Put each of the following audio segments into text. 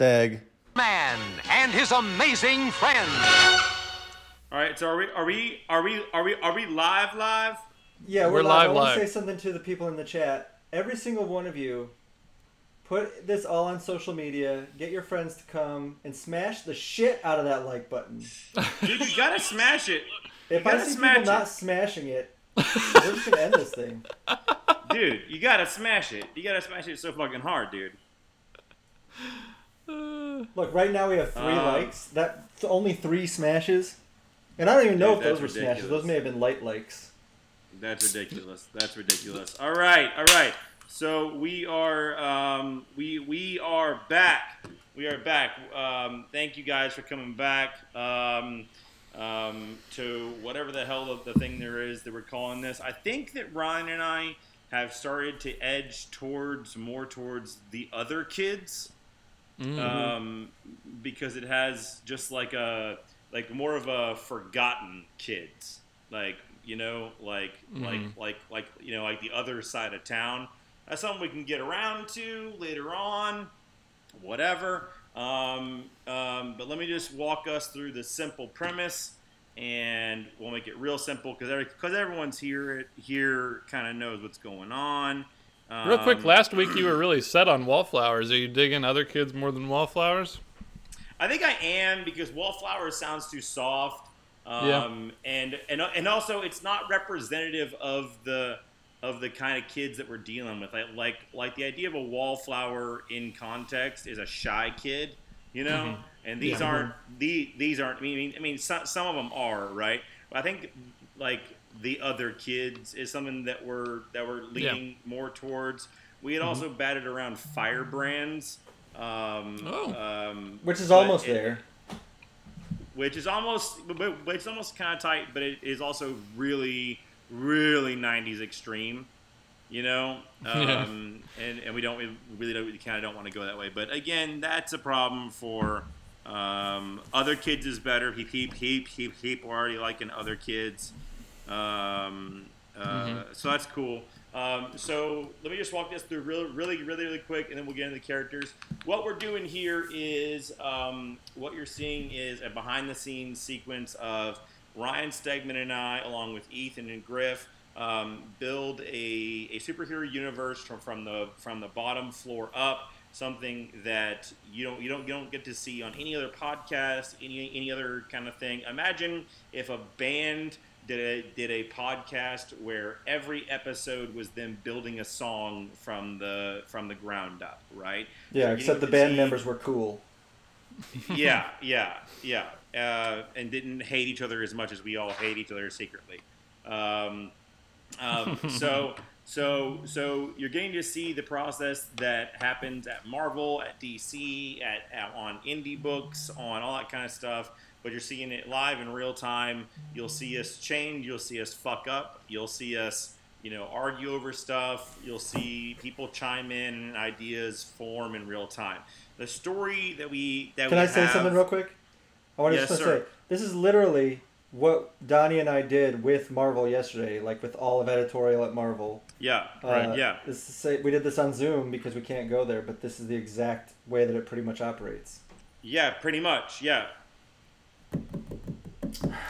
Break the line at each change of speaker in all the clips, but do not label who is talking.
Stag.
Man and his amazing friends.
All right, so are we are we are we are we are we live live?
Yeah, we're,
We're
live.
live,
I want to say something to the people in the chat. Every single one of you, put this all on social media. Get your friends to come and smash the shit out of that like button.
Dude, you gotta smash it,
If I see
smash
people
it.
not smashing it, we're just gonna end this thing.
dude. You gotta smash it. You gotta smash it so fucking hard, dude.
Look, right now we have three
Uh,
likes. That's only three smashes, and I don't even know
Dude,
if those were
that's
smashes. Those may have been light likes.
That's ridiculous. That's ridiculous. All right, all right. So we are um, we we are back. We are back. Um, thank you guys for coming back um, um, to whatever the hell of the thing there is that we're calling this. I think that Ryan and I have started to edge towards more towards the other kids um, because it has just like a like more of a forgotten kids, like you know, like like like like you know, like the other side of town. That's something we can get around to later on, whatever. Um, um, but let me just walk us through the simple premise, and we'll make it real simple because because everyone's here here kind of knows what's going on.
Real quick,
Um,
last week you were really set on wallflowers. Are you digging other kids more than wallflowers?
I think I am because wallflowers sounds too soft. Um,
Yeah.
and, and and also it's not representative of the of the kind of kids that we're dealing with. Like like like the idea of a wallflower in context is a shy kid, you know. And these
Yeah.
aren't the these aren't. I mean I mean some, some of them are right. But I think like the other kids is something that we're that we're leaning more towards. We had also batted around firebrands. Um,
Oh.
um,
Which is almost
it-
there.
which is almost but, but it's almost kind of tight but it is also really really 90s extreme you know
Yeah.
um, and, and we don't we really don't we kind of don't want to go that way but again that's a problem for um, other kids is better heap heap heap heap heap we're already liking other kids um, uh, so that's cool um, so let me just walk this through really, really, really, really quick, and then we'll get into the characters. What we're doing here is um, what you're seeing is a behind-the-scenes sequence of Ryan Stegman and I, along with Ethan and Griff, um, build a, a superhero universe from, from the from the bottom floor up. Something that you don't you don't you don't get to see on any other podcast, any any other kind of thing. Imagine if a band did a did a podcast where every episode was them building a song from the from the ground up, right?
Yeah,
So
except the band
see-
members were cool.
yeah, yeah, yeah, uh, and didn't hate each other as much as we all hate each other secretly. Um, um, so, so, so you're getting to see the process that happens at Marvel, at DC, at, at on indie books, on all that kind of stuff. But you're seeing it live in real time. You'll see us change. You'll see us fuck up. You'll see us, you know, argue over stuff. You'll see people chime in and ideas form in real time. The story that we that
Can
we
I say
have-
something real quick? I want
Yes, sir.
say this is literally what Donnie and I did with Marvel yesterday, like with all of editorial at Marvel.
Yeah, right.
Uh,
yeah,
This is say, we did this on Zoom because we can't go there, but this is the exact way that it pretty much operates.
yeah, pretty much. Yeah.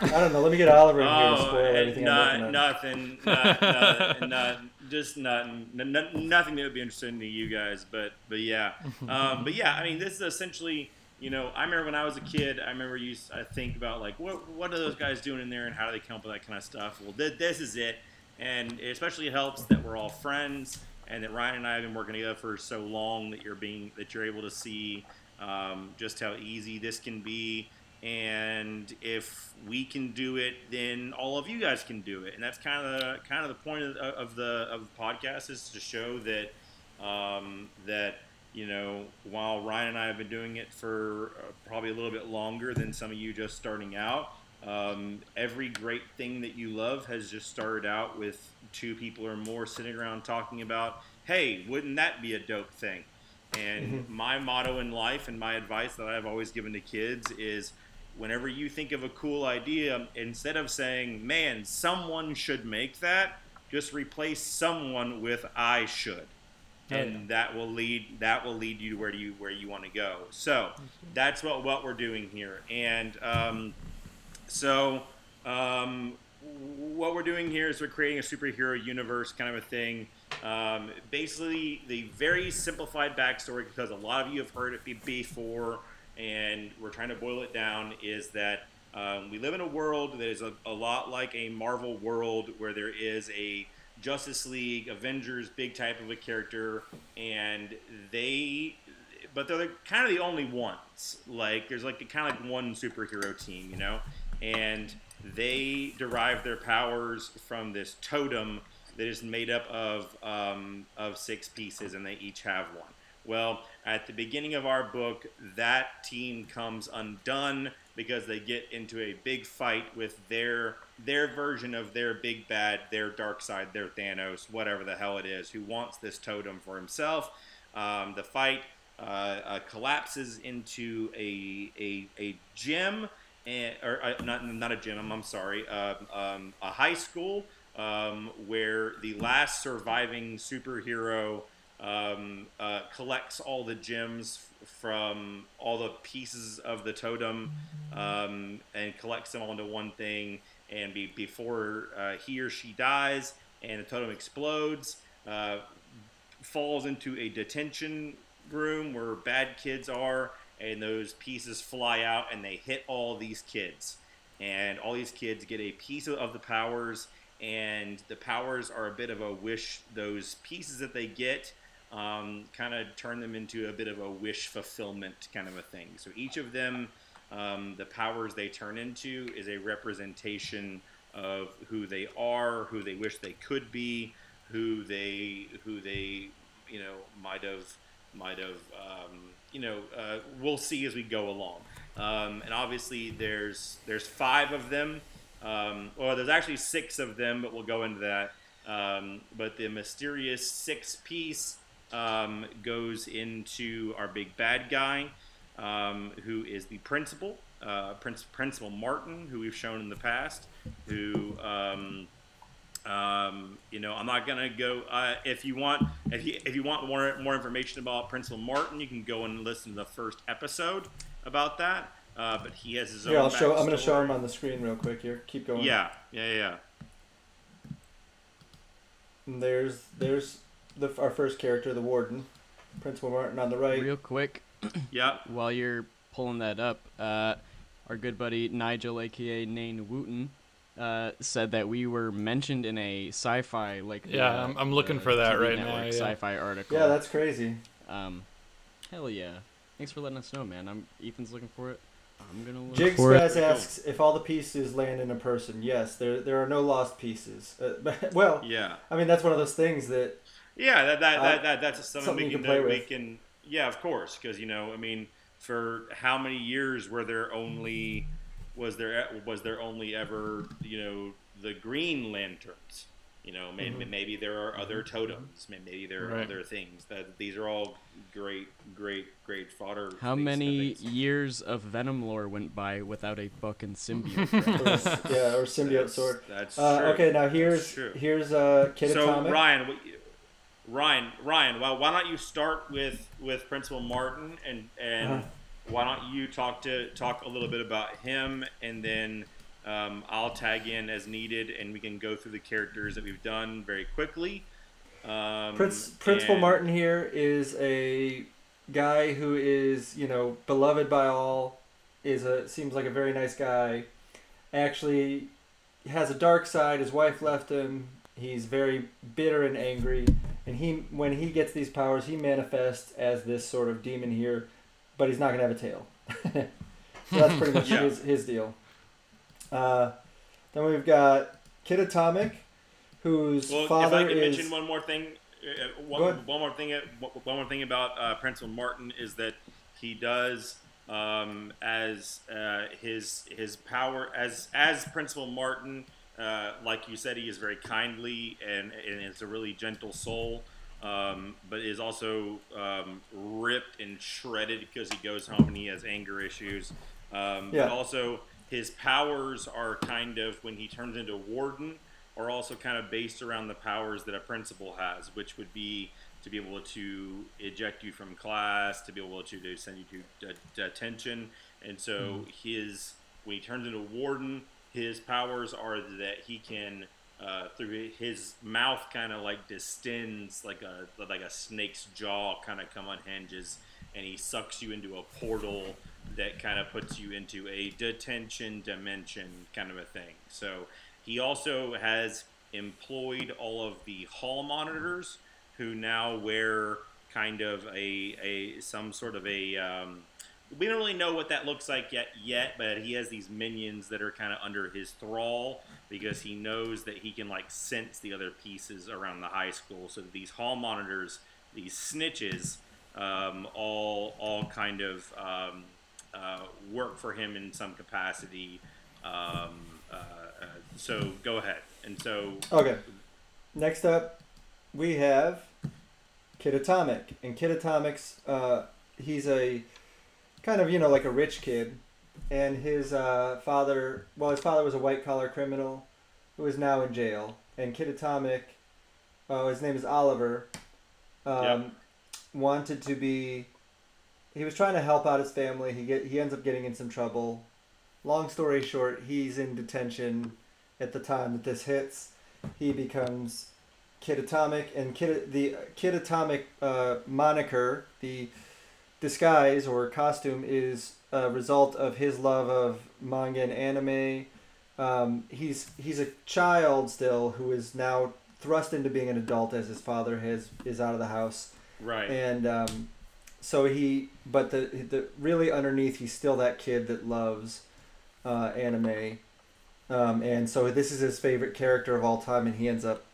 I don't know. Let me get Oliver in here to
Oh,
spoil
and
everything
not,
I'm
nothing, not, not, not, just nothing, n- n- nothing that would be interesting to you guys. But, but yeah, um, but yeah. I mean, this is essentially, you know, I remember when I was a kid. I remember you. used- I think about like, what, what are those guys doing in there, and how do they come up with that kind of stuff? Well, th- this is it, and it especially helps that we're all friends, and that Ryan and I have been working together for so long that you're being that you're able to see um, just how easy this can be. And if we can do it, then all of you guys can do it. And that's kind of the kind of the point of, of the of the podcast is to show that um, that you know while Ryan and I have been doing it for uh, probably a little bit longer than some of you just starting out, um, every great thing that you love has just started out with two people or more sitting around talking about, hey, wouldn't that be a dope thing? And my motto in life and my advice that I've always given to kids is whenever you think of a cool idea, instead of saying, man, someone should make that, just replace someone with I should. and
yeah.
that will lead that will lead you to where you where you want to go. So that's what what we're doing here, and um, so um, what we're doing here is we're creating a superhero universe kind of a thing. Um, basically, the very simplified backstory, because a lot of you have heard it be- before, and we're trying to boil it down, is that um, we live in a world that is a, a lot like a Marvel world where there is a Justice League, Avengers, big type of a character, and they, but they're like kind of the only ones. Like there's like a, kind of like one superhero team, you know, and they derive their powers from this totem that is made up of um, of six pieces, and they each have one. Well, at the beginning of our book, that team comes undone because they get into a big fight with their their version of their big bad, their dark side, their Thanos, whatever the hell it is, who wants this totem for himself. Um, the fight uh, uh, collapses into a a, a gym, and, or uh, not not a gym. I'm, I'm sorry, uh, um, a high school um, where the last surviving superhero um, uh, collects all the gems from all the pieces of the totem um, and collects them all into one thing. And be, before uh, he or she dies and the totem explodes, uh, falls into a detention room where bad kids are, and those pieces fly out and they hit all these kids. And all these kids get a piece of the powers, and the powers are a bit of a wish. Those pieces that they get um, kind of turn them into a bit of a wish fulfillment kind of a thing. So each of them, um, the powers they turn into, is a representation of who they are, who they wish they could be, who they who they you know might have might have um, you know uh, we'll see as we go along. Um, and obviously there's there's five of them. Um, well, there's actually six of them, but we'll go into that. Um, but the mysterious six piece um, goes into our big bad guy, um, who is the principal, uh, Prince, Principal Martin, who we've shown in the past, who. Um, um, you know, I'm not gonna go. Uh, if you want, if you if you want more more information about Principal Martin, you can go and listen to the first episode about that. Uh, but he has his own.
Here, I'll show. I'm going to show him on the screen real quick. Here, keep going.
Yeah, yeah, yeah.
And there's there's the our first character, the warden, Principal Martin on the right.
Real quick,
Yeah,
while you're pulling that up, uh, our good buddy Nigel, aka Nain Wooten, uh, said that we were mentioned in a sci-fi like
Yeah,
uh,
I'm- I'm looking
the
for that
TV
right now, yeah.
Sci-fi article.
Yeah, that's crazy.
um, hell yeah. Thanks for letting us know, man. I'm Ethan's looking for it. I'm gonna look
Jigs
for it.
guys asks if all the pieces land in a person. Yes, there there are no lost pieces. Uh, but, well,
yeah,
I mean that's one of those things that
yeah. That that,
Uh,
that, that that's something,
something
we can,
can play
we
with.
can. Yeah, of course, because you know, I mean, for how many years were there only was there was there only ever you know the Green Lanterns? You know, maybe,
Mm-hmm.
maybe there are other totems. Maybe there are
Right.
other things. That these are all great, great, great fodder.
How many
things.
years of Venom lore went by without a fucking symbiote?
or, yeah, or symbiote
That's-
sword.
That's
Uh,
true.
okay, now here's here's uh, Kid
so
Atomic.
Ryan, what you- Ryan, Ryan, well, why don't you start with with Principal Martin and and
Uh-huh.
why don't you talk to talk a little bit about him and then um, I'll tag in as needed and we can go through the characters that we've done very quickly. Um,
Prince, Principal
and-
Martin here is a guy who is, you know, beloved by all. Is a seems like a very nice guy. Actually, has a dark side. His wife left him. He's very bitter and angry. And he, when he gets these powers, he manifests as this sort of demon here, but he's not gonna have a tail. so that's pretty much
Yeah.
his his deal. Uh, then we've got Kid Atomic, whose
Well, if
father
I could
is.
mention one more thing, uh, one, one more thing, uh, one more thing about uh, Principal Martin is that he does um, as uh, his his power as as Principal Martin. Uh, like you said, he is very kindly and, and is a really gentle soul, um, but is also um, ripped and shredded because he goes home and he has anger issues. Um,
Yeah.
But also, his powers are kind of when he turns into Warden are also kind of based around the powers that a principal has, which would be to be able to eject you from class, to be able to, to send you to de- detention. And so his when he turns into a warden, his powers are that he can uh, through his mouth kind of like distends like a like a snake's jaw kind of come unhinges and he sucks you into a portal that kind of puts you into a detention dimension kind of a thing. So he also has employed all of the hall monitors who now wear kind of a, a some sort of a um, we don't really know what that looks like yet yet but he has these minions that are kind of under his thrall because he knows that he can like sense the other pieces around the high school. So these hall monitors these snitches um, all all kind of um, uh, work for him in some capacity. Um, uh, uh, so go ahead. And so
Okay. Next up, we have Kid Atomic, and Kid Atomic's uh, he's a kind of you know like a rich kid, and his uh, father well his father was a white collar criminal who is now in jail, and Kid Atomic, oh, his name is Oliver, um,
Yep.
wanted to be. He was trying to help out his family. He get he ends up getting in some trouble. Long story short, he's in detention at the time that this hits. He becomes Kid Atomic, and Kid the Kid Atomic uh, moniker, the disguise or costume, is a result of his love of manga and anime. Um, he's he's a child still who is now thrust into being an adult as his father has is out of the house.
Right.
And um, so he but the the really underneath he's still that kid that loves uh, anime. Um, and so this is his favorite character of all time and he ends up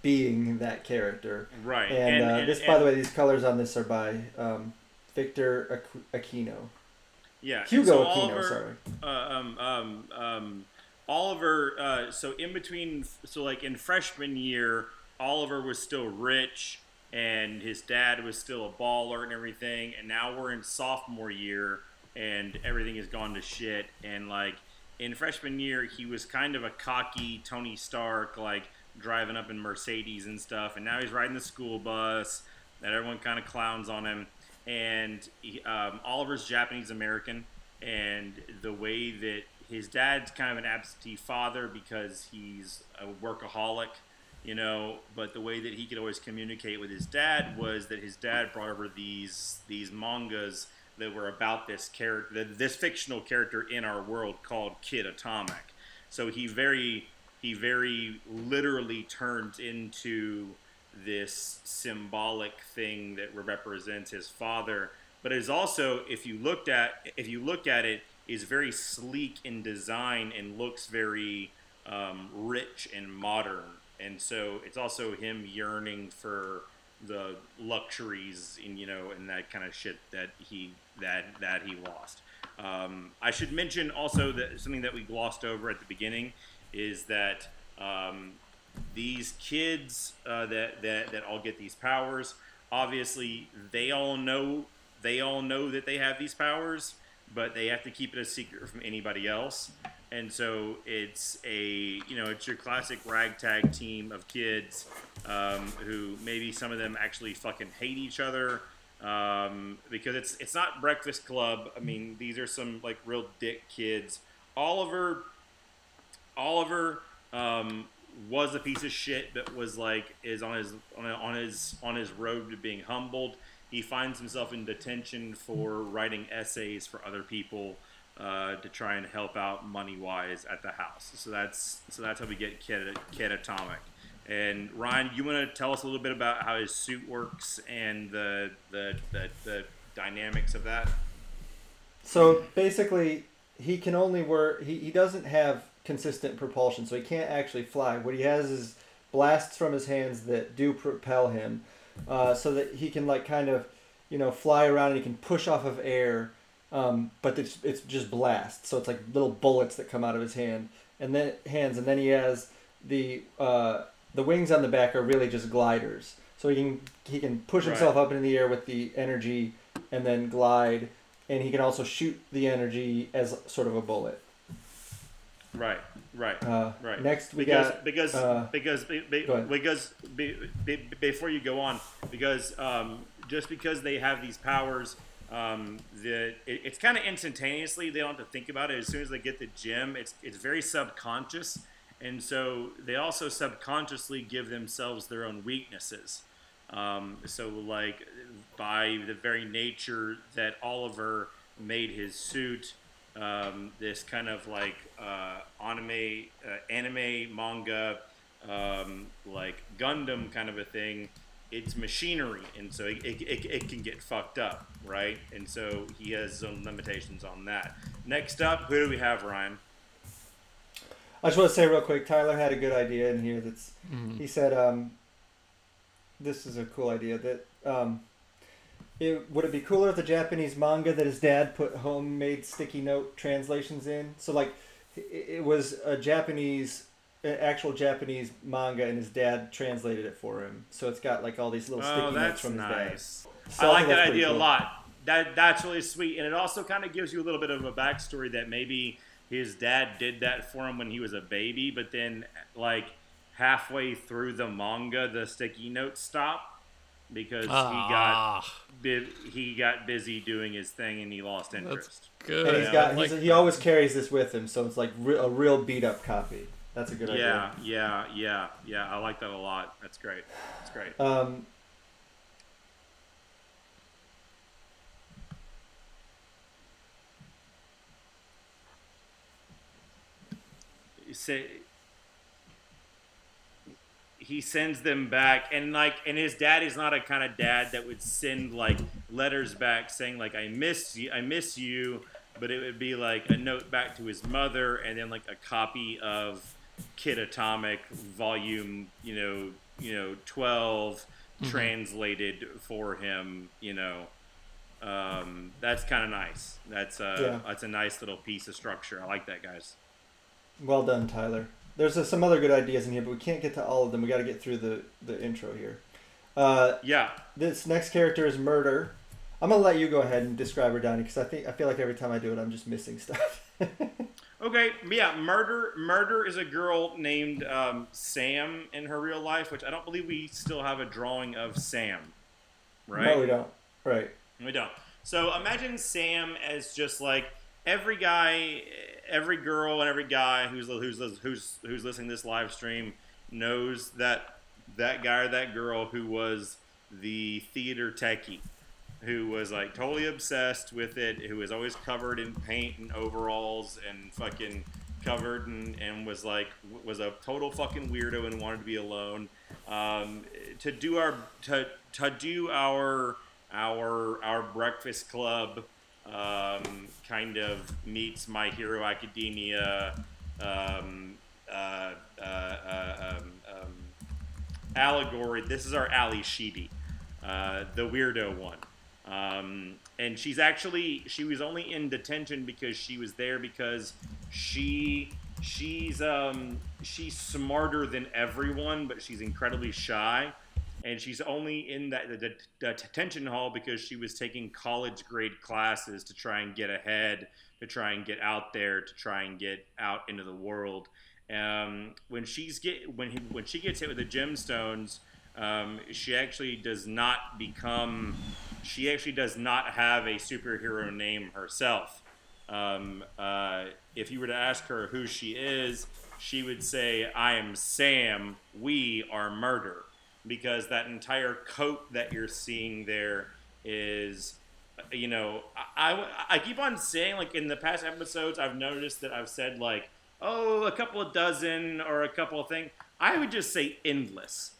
being that character.
Right.
And, uh, this by the way these colors on this are by um, Victor Aquino
yeah
Hugo
so
Aquino
Oliver-
sorry
uh, um, um, um, Oliver. Uh, so in between, so like in freshman year, Oliver was still rich, and his dad was still a baller and everything. And now we're in sophomore year, and everything has gone to shit. And like in freshman year, he was kind of a cocky Tony Stark, like driving up in Mercedes and stuff. And now he's riding the school bus that everyone kind of clowns on him. And he, um, Oliver's Japanese American, and the way that his dad's kind of an absentee father because he's a workaholic, you know. But the way that he could always communicate with his dad was that his dad brought over these these mangas that were about this character, this fictional character in our world called Kid Atomic. So he very he very literally turns into this symbolic thing that represents his father but it is also if you looked at if you look at it is very sleek in design and looks very um, rich and modern. And so it's also him yearning for the luxuries and you know and that kind of shit that he that that he lost. Um, I should mention also that something that we glossed over at the beginning is that um, these kids uh, that, that that all get these powers obviously they all know they all know that they have these powers but they have to keep it a secret from anybody else and so it's a you know it's your classic ragtag team of kids um, who maybe some of them actually fucking hate each other um, because it's it's not Breakfast Club. I mean, these are some like real dick kids. Oliver, Oliver um, was a piece of shit, but was like is on his on, his on his road to being humbled. He finds himself in detention for writing essays for other people uh, to try and help out money wise at the house. So that's so that's how we get Kid, Kid Atomic. And Ryan, you want to tell us a little bit about how his suit works and the the, the, the dynamics of that?
So basically, he can only work. He, he doesn't have consistent propulsion, so he can't actually fly. What he has is blasts from his hands that do propel him, uh, so that he can like kind of, you know, fly around and he can push off of air. Um, but it's it's just blasts, so it's like little bullets that come out of his hand and then hands, and then he has the uh, the wings on the back are really just gliders, so he can he can push
Right.
himself up into the air with the energy and then glide and he can also shoot the energy as sort of a bullet.
Right, right,
Uh,
right.
Next we
because
got
because
uh,
because be, be,
go
because be, be, before you go on, because um, just because they have these powers, um, the it, it's kind of instantaneously. They don't have to think about it. As soon as they get the gym, it's it's very subconscious, and so they also subconsciously give themselves their own weaknesses. Um, so like by the very nature that Oliver made his suit um, this kind of like uh, anime, uh, anime manga, um, like Gundam kind of a thing. It's machinery, and so it, it, it, it can get fucked up, right? And so he has his own limitations on that. Next up, who do we have, Ryan?
I just want to say real quick, Tyler had a good idea in here. That's he said, um, "This is a cool idea. That um, it would it be cooler if the Japanese manga that his dad put homemade sticky note translations in? So like, it, it was a Japanese, an actual Japanese manga, and his dad translated it for him. So it's got like all these little oh, sticky
Oh,
notes from his
nice.
dad. So
I like that idea a lot. That that's really sweet, and it also kind of gives you a little bit of a backstory that maybe his dad did that for him when he was a baby, but then like halfway through the manga, the sticky notes stop because he got
Ah,
he got busy doing his thing and he lost
that's
interest.
good.
And he's
Yeah,
got
I like
he's, he always carries this with him, so it's like re- a real beat up copy. That's a good idea.
Yeah, yeah, yeah, yeah. I like that a lot. That's great. That's great.
Um,
say he sends them back and like and his dad is not a kind of dad that would send like letters back saying like i miss you i miss you but it would be like a note back to his mother and then like a copy of kid atomic volume you know you know 12 translated for him you know. Um, that's kind of nice. That's a
Yeah.
that's a nice little piece of structure. I like that guys.
Well done, Tyler. There's uh, some other good ideas in here, but we can't get to all of them. We got to get through the the intro here. Uh,
yeah
this next character is Murder. I'm gonna let you go ahead and describe her, Donnie, because I think I feel like every time I do it, I'm just missing stuff.
Okay, yeah, murder. Murder is a girl named um, Sam in her real life, which I don't believe we still have a drawing of Sam, right?
No, we don't. Right.
We don't. So imagine Sam as just like every guy, every girl, and every guy who's who's who's who's listening to this live stream knows that that guy or that girl who was the theater techie, who was like totally obsessed with it, who was always covered in paint and overalls and fucking covered and, and was like was a total fucking weirdo and wanted to be alone. Um, to do our to to do our our our breakfast club um, kind of meets My Hero Academia um, uh, uh, uh, um, um, allegory. This is our Ally Sheedy, uh, the weirdo one. Um, and she's actually she was only in detention because she was there because she she's um, she's smarter than everyone, but she's incredibly shy and she's only in that the, the, the detention hall because she was taking college grade classes to try and get ahead, to try and get out there, to try and get out into the world. Um, when she's get when he, when she gets hit with the gemstones, um, she actually does not become. She actually does not have a superhero name herself. Um, uh, if you were to ask her who she is, she would say, "I am Sam. We are murder." Because that entire coat that you're seeing there is you know I, I, I keep on saying like in the past episodes i've noticed that i've said like oh a couple of dozen or a couple of things i would just say endless.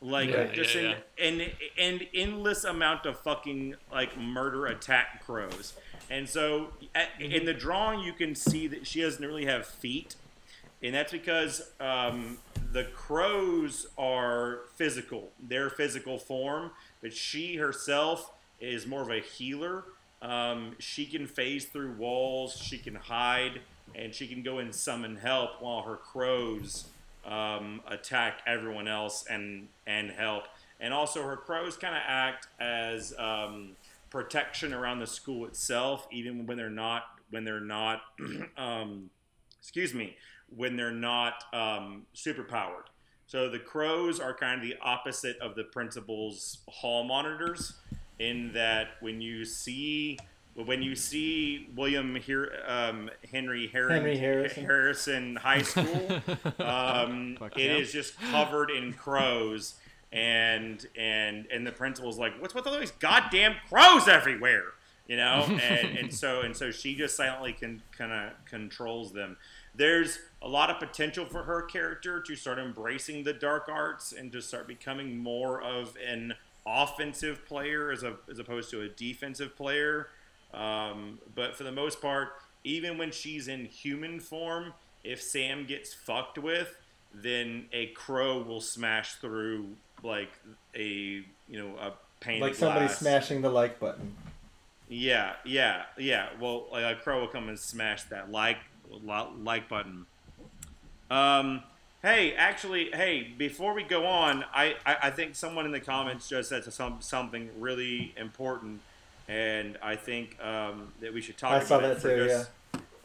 Like
Yeah,
just
yeah,
an, an an endless amount of fucking like murder attack crows. And so at, in the drawing you can see that she doesn't really have feet. And that's because um, the crows are physical, their physical form, but she herself is more of a healer. Um, she can phase through walls, she can hide, and she can go and summon help while her crows um, attack everyone else and and help. And also, her crows kind of act as um, protection around the school itself, even when they're not when they're not. um, excuse me, when they're not um, superpowered. So the crows are kind of the opposite of the principal's hall monitors, in that when you see when you see William Her- um, Henry, Herring-
Henry Harrison.
Harrison High School, um, it
yeah.
is just covered in crows, and and and the principal's like, "What's with all these goddamn crows everywhere?" You know, and, and so and so she just silently can kind of controls them. There's a lot of potential for her character to start embracing the dark arts and to start becoming more of an offensive player as a as opposed to a defensive player. Um, but for the most part, even when she's in human form, if Sam gets fucked with, then a crow will smash through like a you know a pane
like somebody smashing the like button.
Yeah, yeah, yeah. Well, like a crow will come and smash that like li- like button. Um, hey, actually, hey, before we go on, I, I, I think someone in the comments just said some something really important, and I think um, that we should talk
I
about it for
too.
just,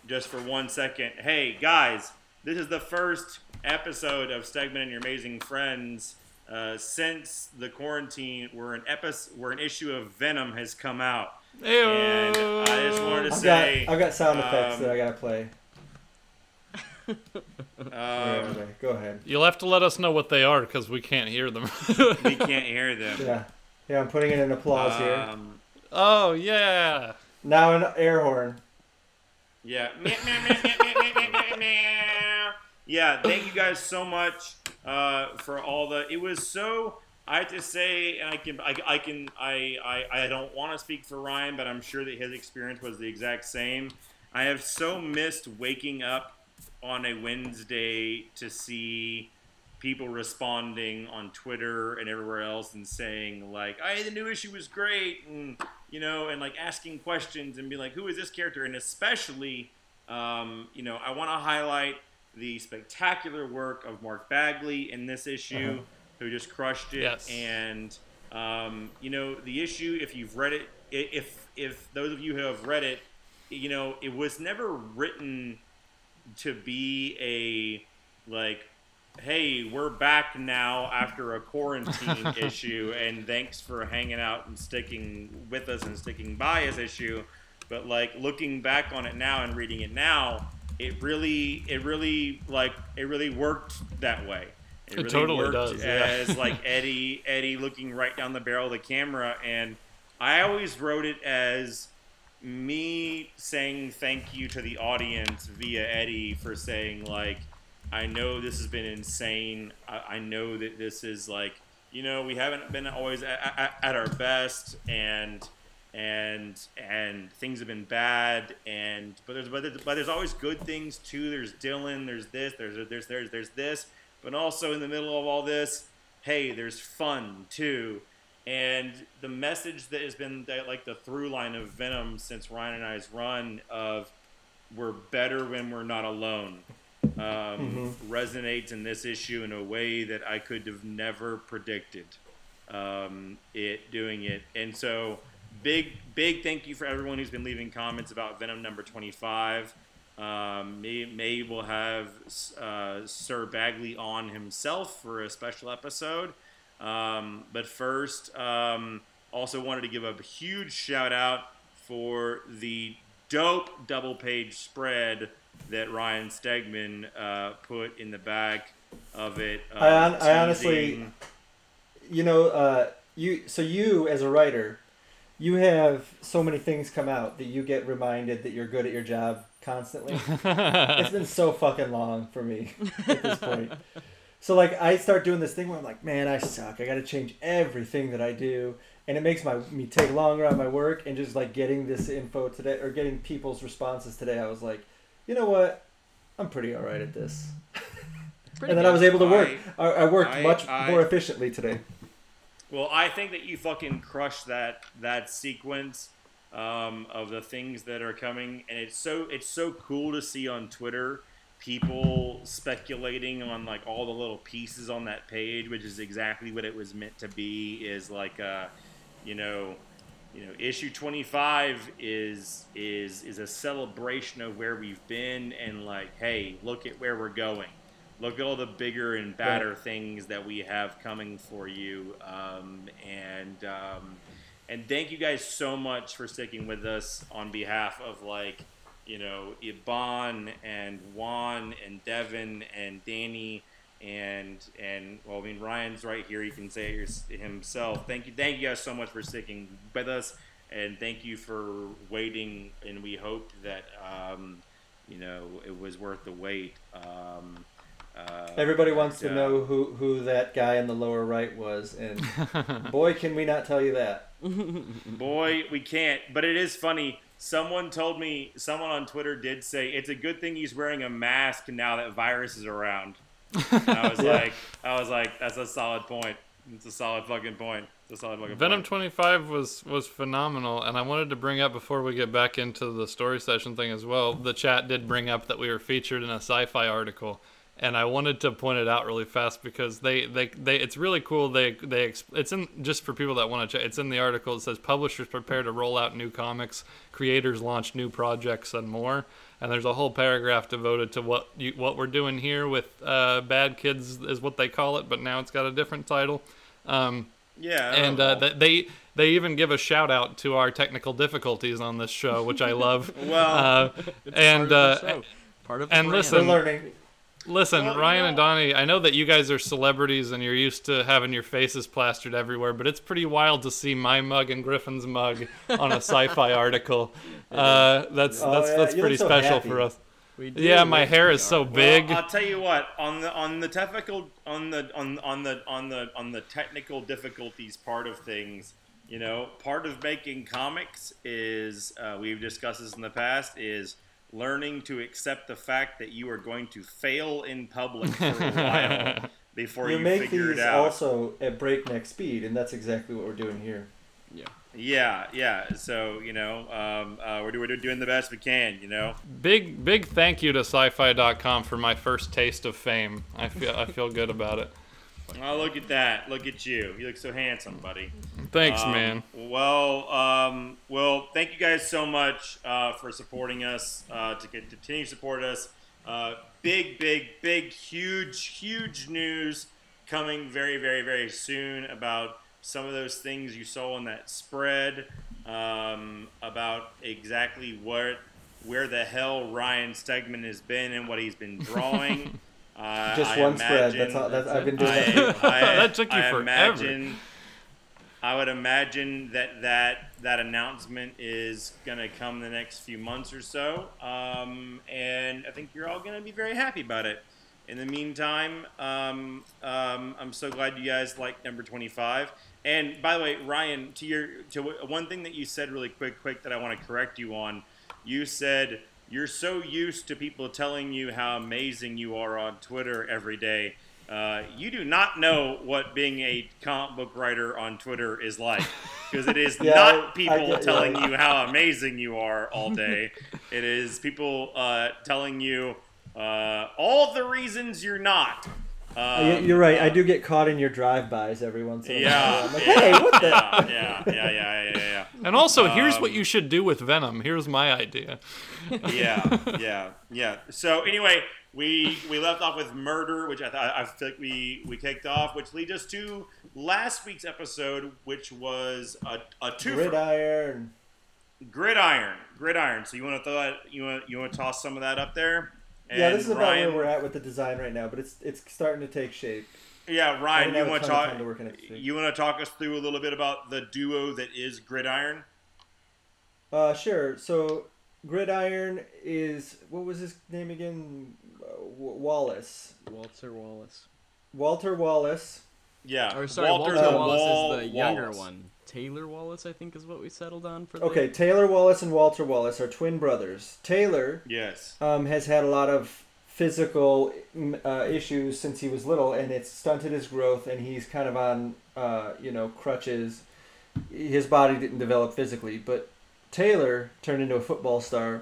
just for one second. Hey, guys, this is the first episode of Stegman and Your Amazing Friends uh, since the quarantine, where an episode, where an issue of Venom has come out. And I just wanted to
I've
say,
got I've got sound effects
um,
that I gotta play.
Um,
Okay, Go ahead.
You'll have to let us know what they are because we can't hear them.
we can't hear them.
Yeah, yeah. I'm putting it in an applause here.
Um,
oh yeah.
Now an air horn.
Yeah. Yeah, thank you guys so much uh, for all the. It was so. I have to say, and I can, I, I can, I, I, I don't want to speak for Ryan, but I'm sure that his experience was the exact same. I have so missed waking up on a Wednesday to see people responding on Twitter and everywhere else and saying like, "Hey, the new issue was great," and you know, and like asking questions and be like, "Who is this character?" And especially, um, you know, I want to highlight the spectacular work of Mark Bagley in this issue,
Uh-huh.
who just crushed it.
Yes.
And um, you know, the issue, if you've read it, if if those of you who have read it, you know, it was never written to be a like hey we're back now after a quarantine issue and thanks for hanging out and sticking with us and sticking by us issue. But like looking back on it now and reading it now it really it really like it really worked that way. It, really
totally
worked
does, yeah.
as like eddie eddie looking right down the barrel of the camera. And i always wrote it as me saying thank you to the audience via Eddie for saying like, I know this has been insane. I, I know that this is like, you know, we haven't been always at, at, at our best, and and and things have been bad, and but there's but there's, but there's always good things too. There's Dylan. There's this. There's there's there's there's this. But also in the middle of all this, hey, there's fun too. And the message that has been that, like the through line of Venom since Ryan and I's run of we're better when we're not alone um, resonates in this issue in a way that I could have never predicted um, it doing it. And so, big, big thank you for everyone who's been leaving comments about Venom number 25. Um, may, may we'll have uh, Sir Bagley on himself for a special episode. Um, but first, um, also wanted to give a huge shout out for the dope double page spread that Ryan Stegman uh, put in the back of it. uh,
I hon- I honestly- You know, uh, you so you as a writer, you have so many things come out that you get reminded that you're good at your job constantly. it's been so fucking long for me at this point. So like I start doing this thing where I'm like, man, I suck. I got to change everything that I do, and it makes my me take longer on my work. And just like getting this info today or getting people's responses today, I was like, you know what, I'm pretty all right at this. And then I was able to work. I, I worked
I-
much
I-
more efficiently today.
Well, I think that you fucking crushed that that sequence um, of the things that are coming, and it's so it's so cool to see on Twitter people speculating on like all the little pieces on that page, which is exactly what it was meant to be. Is like a, you know, you know, issue 25 is is is a celebration of where we've been and like, hey, look at where we're going. Look at all the bigger and badder things that we have coming for you. Um, and um, and thank you guys so much for sticking with us on behalf of like, you know, Iban and Juan and Devin and Danny and and well, I mean Ryan's right here. He can say it himself. Thank you, thank you guys so much for sticking with us, and thank you for waiting. And we hope that um, you know it was worth the wait. Um, uh,
Everybody wants to
uh,
know who, who that guy in the lower right was, and boy, can we not tell you that.
Boy, we can't. But it is funny. Someone told me, someone on Twitter did say it's a good thing he's wearing a mask now that virus is around. And I was
Yeah.
like, I was like, that's a solid point. It's a solid fucking point. It's a solid fucking
Venom
point.
25 was was phenomenal, and I wanted to bring up before we get back into the story session thing as well. The chat did bring up that we were featured in a sci-fi article, and I wanted to point it out really fast because they they, they it's really cool. They they it's in just for people that want to check. It's in the article. It says publishers prepare to roll out new comics, creators launch new projects, and more. And there's a whole paragraph devoted to what you, what we're doing here with uh, Bad Kids is what they call it, but now it's got a different title. Um,
Yeah.
And uh, they they even give a shout out to our technical difficulties on this show, which I love.
well,
uh, and
Part of the
uh,
show. Part of the
and
brand.
listen-
We're learning.
Listen,
Well,
Ryan and Donnie, I know that you guys are celebrities and you're used to having your faces plastered everywhere, but it's pretty wild to see my mug and Griffin's mug on a sci-fi article. Uh, that's
Oh,
that's
yeah,
that's
you
pretty
so
special
happy.
for us. Yeah, my hair is so
Well,
big.
I'll tell you what. On the on the technical on the on on the on the on the technical difficulties part of things, you know, part of making comics is uh, we've discussed this in the past is learning to accept the fact that you are going to fail in public for a while before
You
you,
make
figure
these
it out.
also at breakneck speed, and that's exactly what we're doing here.
Yeah.
Yeah, yeah. So you know, um, uh, we're, we're doing the best we can. You know.
Big big thank you to sci-fi.com for my first taste of fame. I feel I feel good about it.
Oh, look at that! Look at you. You look so handsome, buddy.
Thanks,
Um,
man.
Well, um, well, thank you guys so much uh, for supporting us. Uh, to get, continue to support us. Uh, big, big, big, huge, huge news coming very, very, very soon about some of those things you saw in that spread. Um, about exactly what, where the hell Ryan Stegman has been and what he's been drawing. Uh,
Just
I
one spread. That's all. That's, I've been doing
I,
that.
I,
That took you
I
forever.
Imagine, I would imagine that that that announcement is gonna come the next few months or so, um, and I think you're all gonna be very happy about it. In the meantime, um, um, I'm so glad you guys like number 25. And by the way, Ryan, to your to one thing that you said really quick, quick that I want to correct you on. You said you're so used to people telling you how amazing you are on Twitter every day. Uh, you do not know what being a comic book writer on Twitter is like because it is
Yeah,
not
I
people
get-
telling
yeah.
you how amazing you are all day. it is people uh, telling you uh, all the reasons you're not.
Uh,
Um,
You're right. I do get caught in your drive-bys every once in a
Yeah.
while. I'm like,
yeah,
hey, what the?
Yeah, yeah, yeah, yeah, yeah, yeah.
And also, here's what
Um,
you should do with Venom. Here's my idea.
yeah, yeah, yeah. So anyway, we we left off with murder, which I thought I feel like we we kicked off, which leads us to last week's episode, which was a a twofer.
Gridiron.
Gridiron, gridiron. So you want to throw that? You want you want to toss some of that up there?
Yeah, this is about
Ryan,
where we're at with the design right now, but it's it's starting to take shape.
Yeah, Ryan, you want to talk?
to work on it today.
You want to talk us through a little bit about the duo that is Gridiron?
Uh, sure. So, Gridiron is what was his name again? Uh, Wallace.
Walter Wallace.
Walter Wallace.
Yeah.
Or sorry, Walter,
the
Wallace is the younger
Wallace.
one. Taylor Wallace, I think, is what we settled on for. The...
Okay, Taylor Wallace and Walter Wallace are twin brothers. Taylor
Yes.
um, has had a lot of physical uh, issues since he was little, and it's stunted his growth, and he's kind of on, uh, you know, crutches. His body didn't develop physically, but Taylor turned into a football star.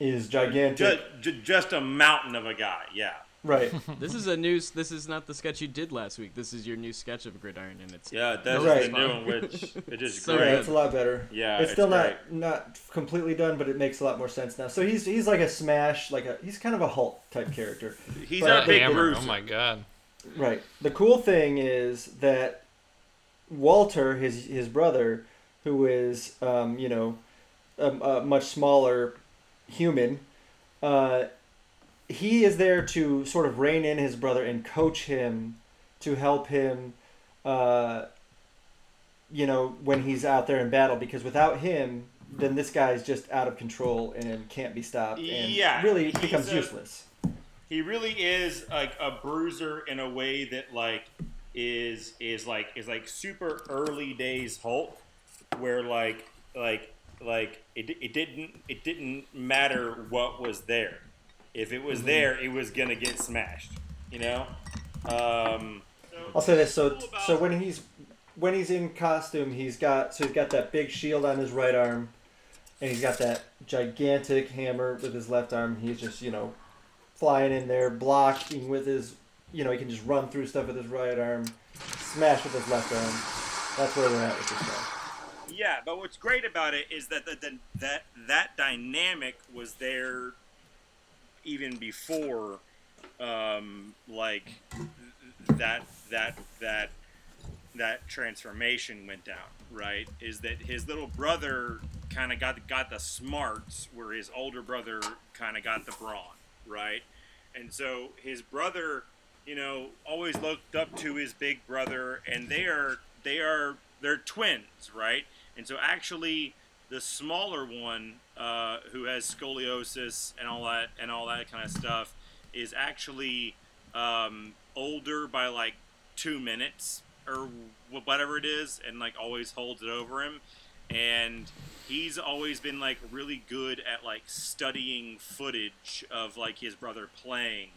Is gigantic.
Just, just a mountain of a guy. Yeah.
Right.
This is a new. This is not the sketch you did last week. This is your new sketch of Gridiron, and it's
Yeah, that's
Right.
the new one, which it is
So
Yeah,
great.
it's a lot better.
Yeah,
it's
it's
still
great.
not not completely done, but it makes a lot more sense now. So he's he's like a smash, like a he's kind of a Hulk type character.
He's
But
our
a
big
Hammer.
Bruce.
Oh my god.
Right. The cool thing is that Walter, his his brother, who is um, you know a, a much smaller human, uh, he is there to sort of rein in his brother and coach him to help him. Uh, you know when he's out there in battle because without him then this guy's just out of control and can't be stopped and
Yeah,
really becomes
a-
useless
He really is like a bruiser in a way that like is is like is like super early days Hulk, where like like like it, it didn't it didn't matter what was there. If it
Mm-hmm.
was there, it was gonna get smashed. You know. Um,
I'll say this. So, so when he's when he's in costume, he's got so he's got that big shield on his right arm, and he's got that gigantic hammer with his left arm. He's just you know flying in there, blocking with his you know he can just run through stuff with his right arm, smash with his left arm. That's where we're at with this guy.
Yeah, but what's great about it is that the, the, that that dynamic was there even before, um, like that that that that transformation went down. Right? Is that his little brother kind of got got the smarts, where his older brother kind of got the brawn. Right? And so his brother, you know, always looked up to his big brother, and they are they are they're twins, right? And so actually, the smaller one, uh, who has scoliosis and all that and all that kind of stuff, is actually um, older by like two minutes or whatever it is, and like always holds it over him. And he's always been like really good at like studying footage of like his brother playing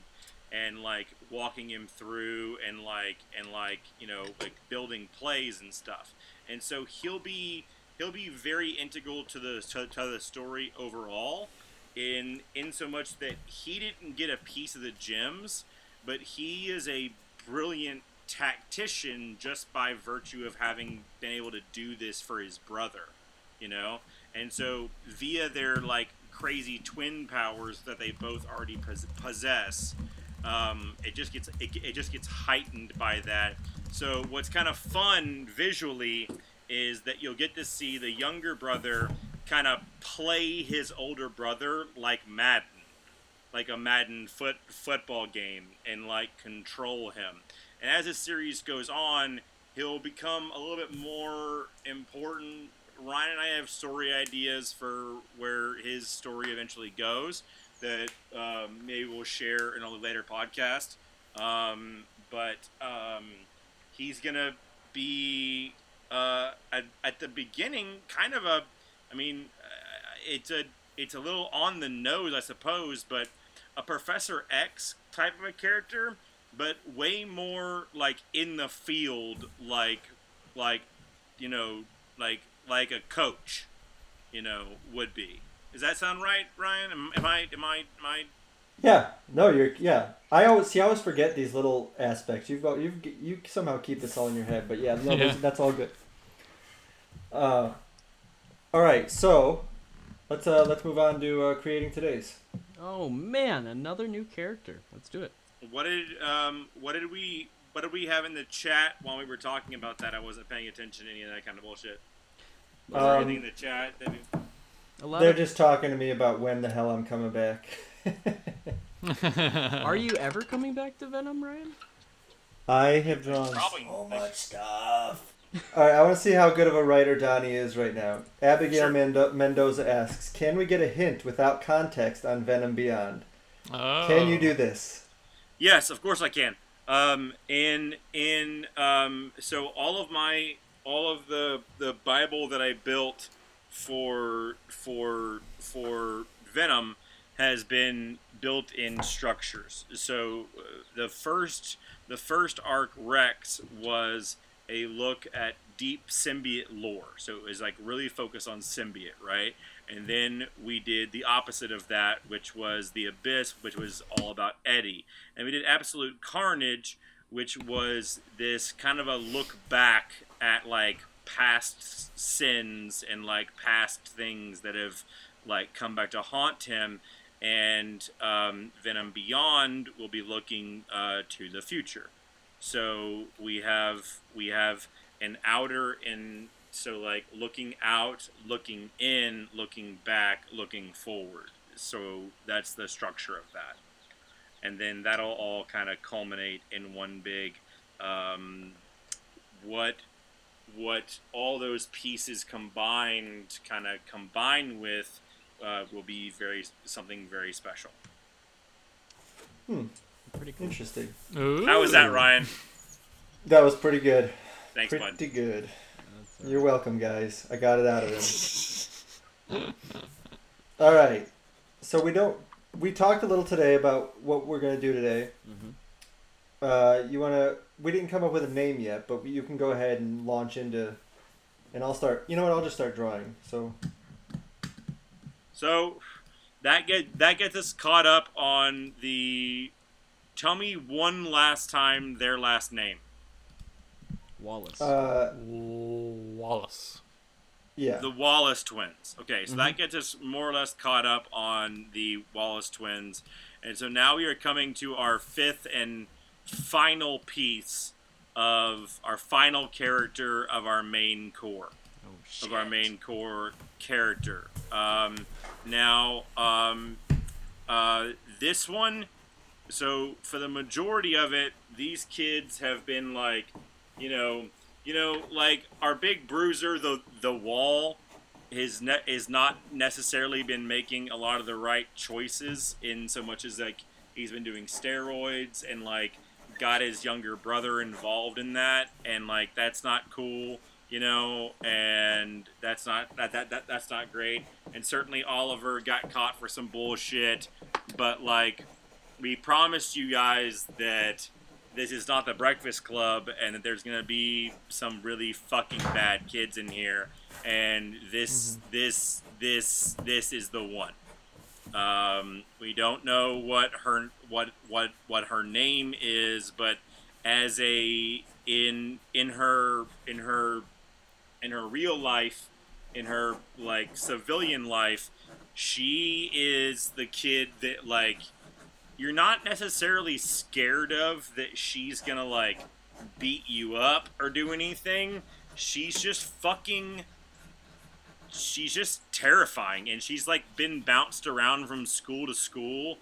and like walking him through and like and like you know like building plays and stuff and so he'll be he'll be very integral to the to, to the story overall in in so much that he didn't get a piece of the gems but he is a brilliant tactician just by virtue of having been able to do this for his brother you know? And so via their like crazy twin powers that they both already possess um, it just gets it, it just gets heightened by that. So what's kind of fun visually is that you'll get to see the younger brother kind of play his older brother like Madden like a Madden foot football game and like control him. And as the series goes on, he'll become a little bit more important. Ryan and I have story ideas for where his story eventually goes that um, maybe we'll share in a later podcast. Um, but um, he's gonna be uh, at, at the beginning kind of a, I mean, uh, it's a it's a little on the nose, I suppose, but a Professor X type of a character, but way more like in the field, like like you know, like like a coach, you know, would be. Does that sound right, Ryan? Am, am I am I am I
Yeah, no, you're yeah. I always see. I always forget these little aspects. You've got You've. you somehow keep this all in your head, but yeah, no,
Yeah.
that's all good. Uh, all right, so let's uh let's move on to uh, creating today's.
Oh man, another new character. Let's do it.
What did um what did we what did we have in the chat while we were talking about that? I wasn't paying attention to any of that kind of bullshit. Was there
Um,
anything in the chat that we,
They're just talking to me about when the hell I'm coming back.
Are you ever coming back to Venom, Ryan?
I have drawn
Probably-
so much stuff. All right, I want to see how good of a writer Donny is right now. Abigail
Sure.
Mendo- Mendoza asks, "Can we get a hint without context on Venom Beyond?
Oh.
Can you do this?"
Yes, of course I can. Um, in in um, so all of my all of the the Bible that I built for for for Venom has been built in structures. So uh, the first the first arc Rex was a look at deep symbiote lore. So it was like really focused on symbiote, right? And then we did the opposite of that, which was the abyss, which was all about Eddie. And we did absolute carnage, which was this kind of a look back at like past sins and like past things that have like come back to haunt him and um, venom beyond will be looking uh, to the future so we have we have an outer and so like looking out looking in looking back looking forward. So that's the structure of that. And then that'll all kind of culminate in one big um, what what all those pieces combined kind of combine with uh, will be very something very special.
Pretty cool.
Interesting.
Ooh.
How was that, Ryan?
That was pretty good.
Thanks, bud.
Pretty good.
That's, uh,
You're welcome, guys. I got it out of him. All right. So we don't. We talked a little today about what we're gonna do today.
mhm.
Uh, you wanna? We didn't come up with a name yet, but you can go ahead and launch into. And I'll start. You know what? I'll just start drawing. So
So that get that gets us caught up on the. Tell me one last time their last name.
Wallace.
uh,
Wallace.
yeah.
The Wallace twins. Okay, so that gets us more or less caught up on the Wallace twins. And so now we are coming to our fifth and final piece of our final character of our main core.
oh shit.
Of our main core character. Um, now, um, uh, this one, so for the majority of it, these kids have been like, you know, you know, like our big bruiser, the the wall, his net is not necessarily been making a lot of the right choices in so much as like he's been doing steroids and like got his younger brother involved in that and like that's not cool you know and that's not that, that, that that's not great. And certainly oliver got caught for some bullshit but like we promised you guys that this is not the breakfast club and that there's gonna be some really fucking bad kids in here. And this this this this is the one. Um, we don't know what her what what what her name is but as a in in her in her in her real life in her like civilian life she is the kid that like you're not necessarily scared of that she's gonna like beat you up or do anything. She's just fucking. She's just terrifying, and she's like been bounced around from school to school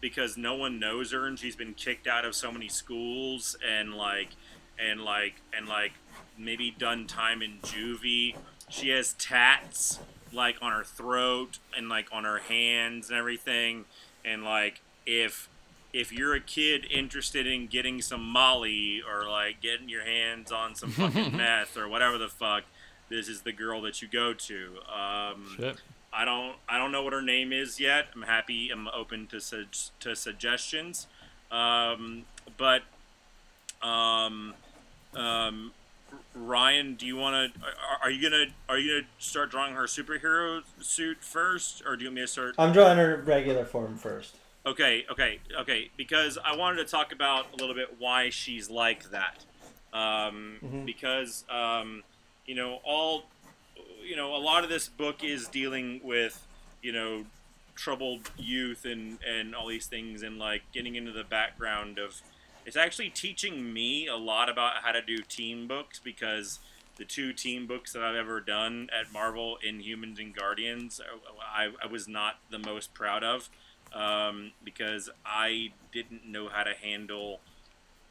because no one knows her, and she's been kicked out of so many schools, and like, and like, and like, maybe done time in juvie. She has tats like on her throat and like on her hands and everything, and like if if you're a kid interested in getting some Molly or like getting your hands on some fucking meth or whatever the fuck, this is the girl that you go to. Um,
Shit.
I don't I don't know what her name is yet. I'm happy. I'm open to sug- to suggestions. Um, but um, um, Ryan, do you want to? Are, are you gonna are you gonna start drawing her superhero suit first, or do you want me to start?
I'm drawing her regular form first.
Okay, okay, okay. Because I wanted to talk about a little bit why she's like that. Um,
Mhm.
Because um, you know all, you know, a lot of this book is dealing with you know troubled youth and and all these things and like getting into the background of. It's actually teaching me a lot about how to do team books because the two team books that I've ever done at Marvel, Inhumans and Guardians, I, I was not the most proud of um, because I didn't know how to handle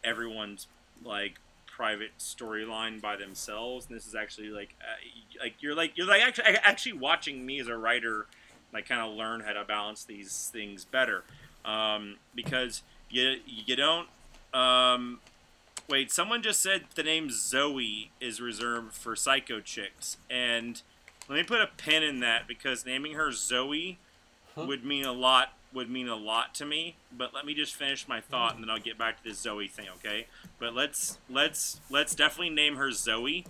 everyone's like private storyline by themselves. And this is actually like uh, like you're like you're like actually actually watching me as a writer like kind of learn how to balance these things better. Um, because you you don't um, wait someone just said the name Zoe is reserved for psycho chicks. And let me put a pin in that because naming her Zoe would mean a lot would mean a lot to me but let me just finish my thought and then i'll get back to this zoe thing okay but let's let's let's definitely name her zoe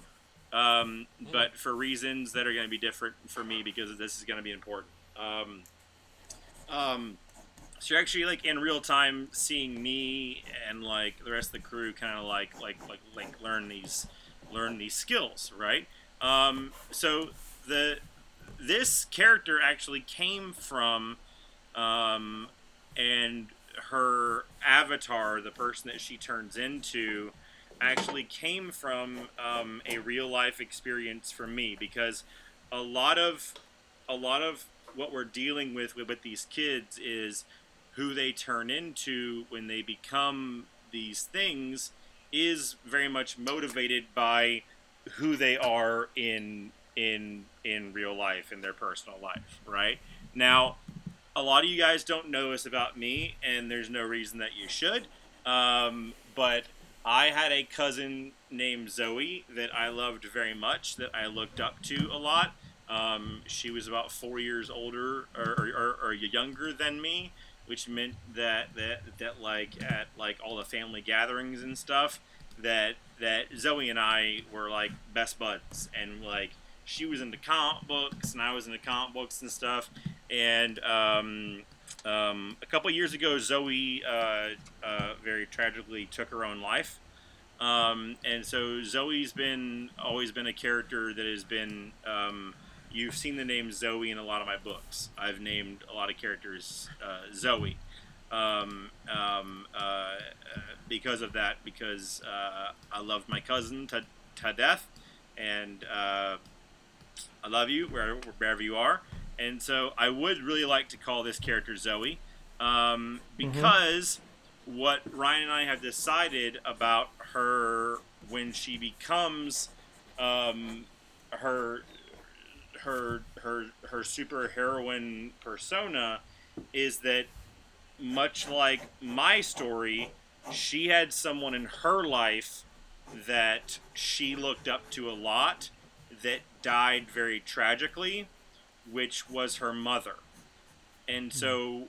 um, but for reasons that are going to be different for me because this is going to be important. Um, um, so you're actually like in real time seeing me and like the rest of the crew kind of like like like like learn these learn these skills, right? Um, so the this character actually came from um, and her avatar, the person that she turns into, actually came from um, a real life experience for me because a lot of a lot of what we're dealing with with, with these kids is who they turn into when they become these things is very much motivated by who they are in in in real life in their personal life right? Now a lot of you guys don't know this about me and there's no reason that you should. Um, but i had a cousin named zoe that i loved very much that i looked up to a lot. Um, she was about four years older or, or, or, younger than me which meant that that that like at like all the family gatherings and stuff that that Zoe and I were like best buds. And like she was into comic books and I was into comic books and stuff and um, um, a couple years ago Zoe uh, uh, very tragically took her own life um, and so Zoe's been always been a character that has been um, you've seen the name Zoe in a lot of my books. I've named a lot of characters uh, Zoe um, um, uh, because of that, because uh, I loved my cousin to, to death, and uh, I love you wherever, wherever you are. And so I would really like to call this character Zoe um, because mm-hmm. what Ryan and I have decided about her when she becomes um, her her her her super heroine persona is that much like my story, she had someone in her life that she looked up to a lot that died very tragically, which was her mother. And hmm. so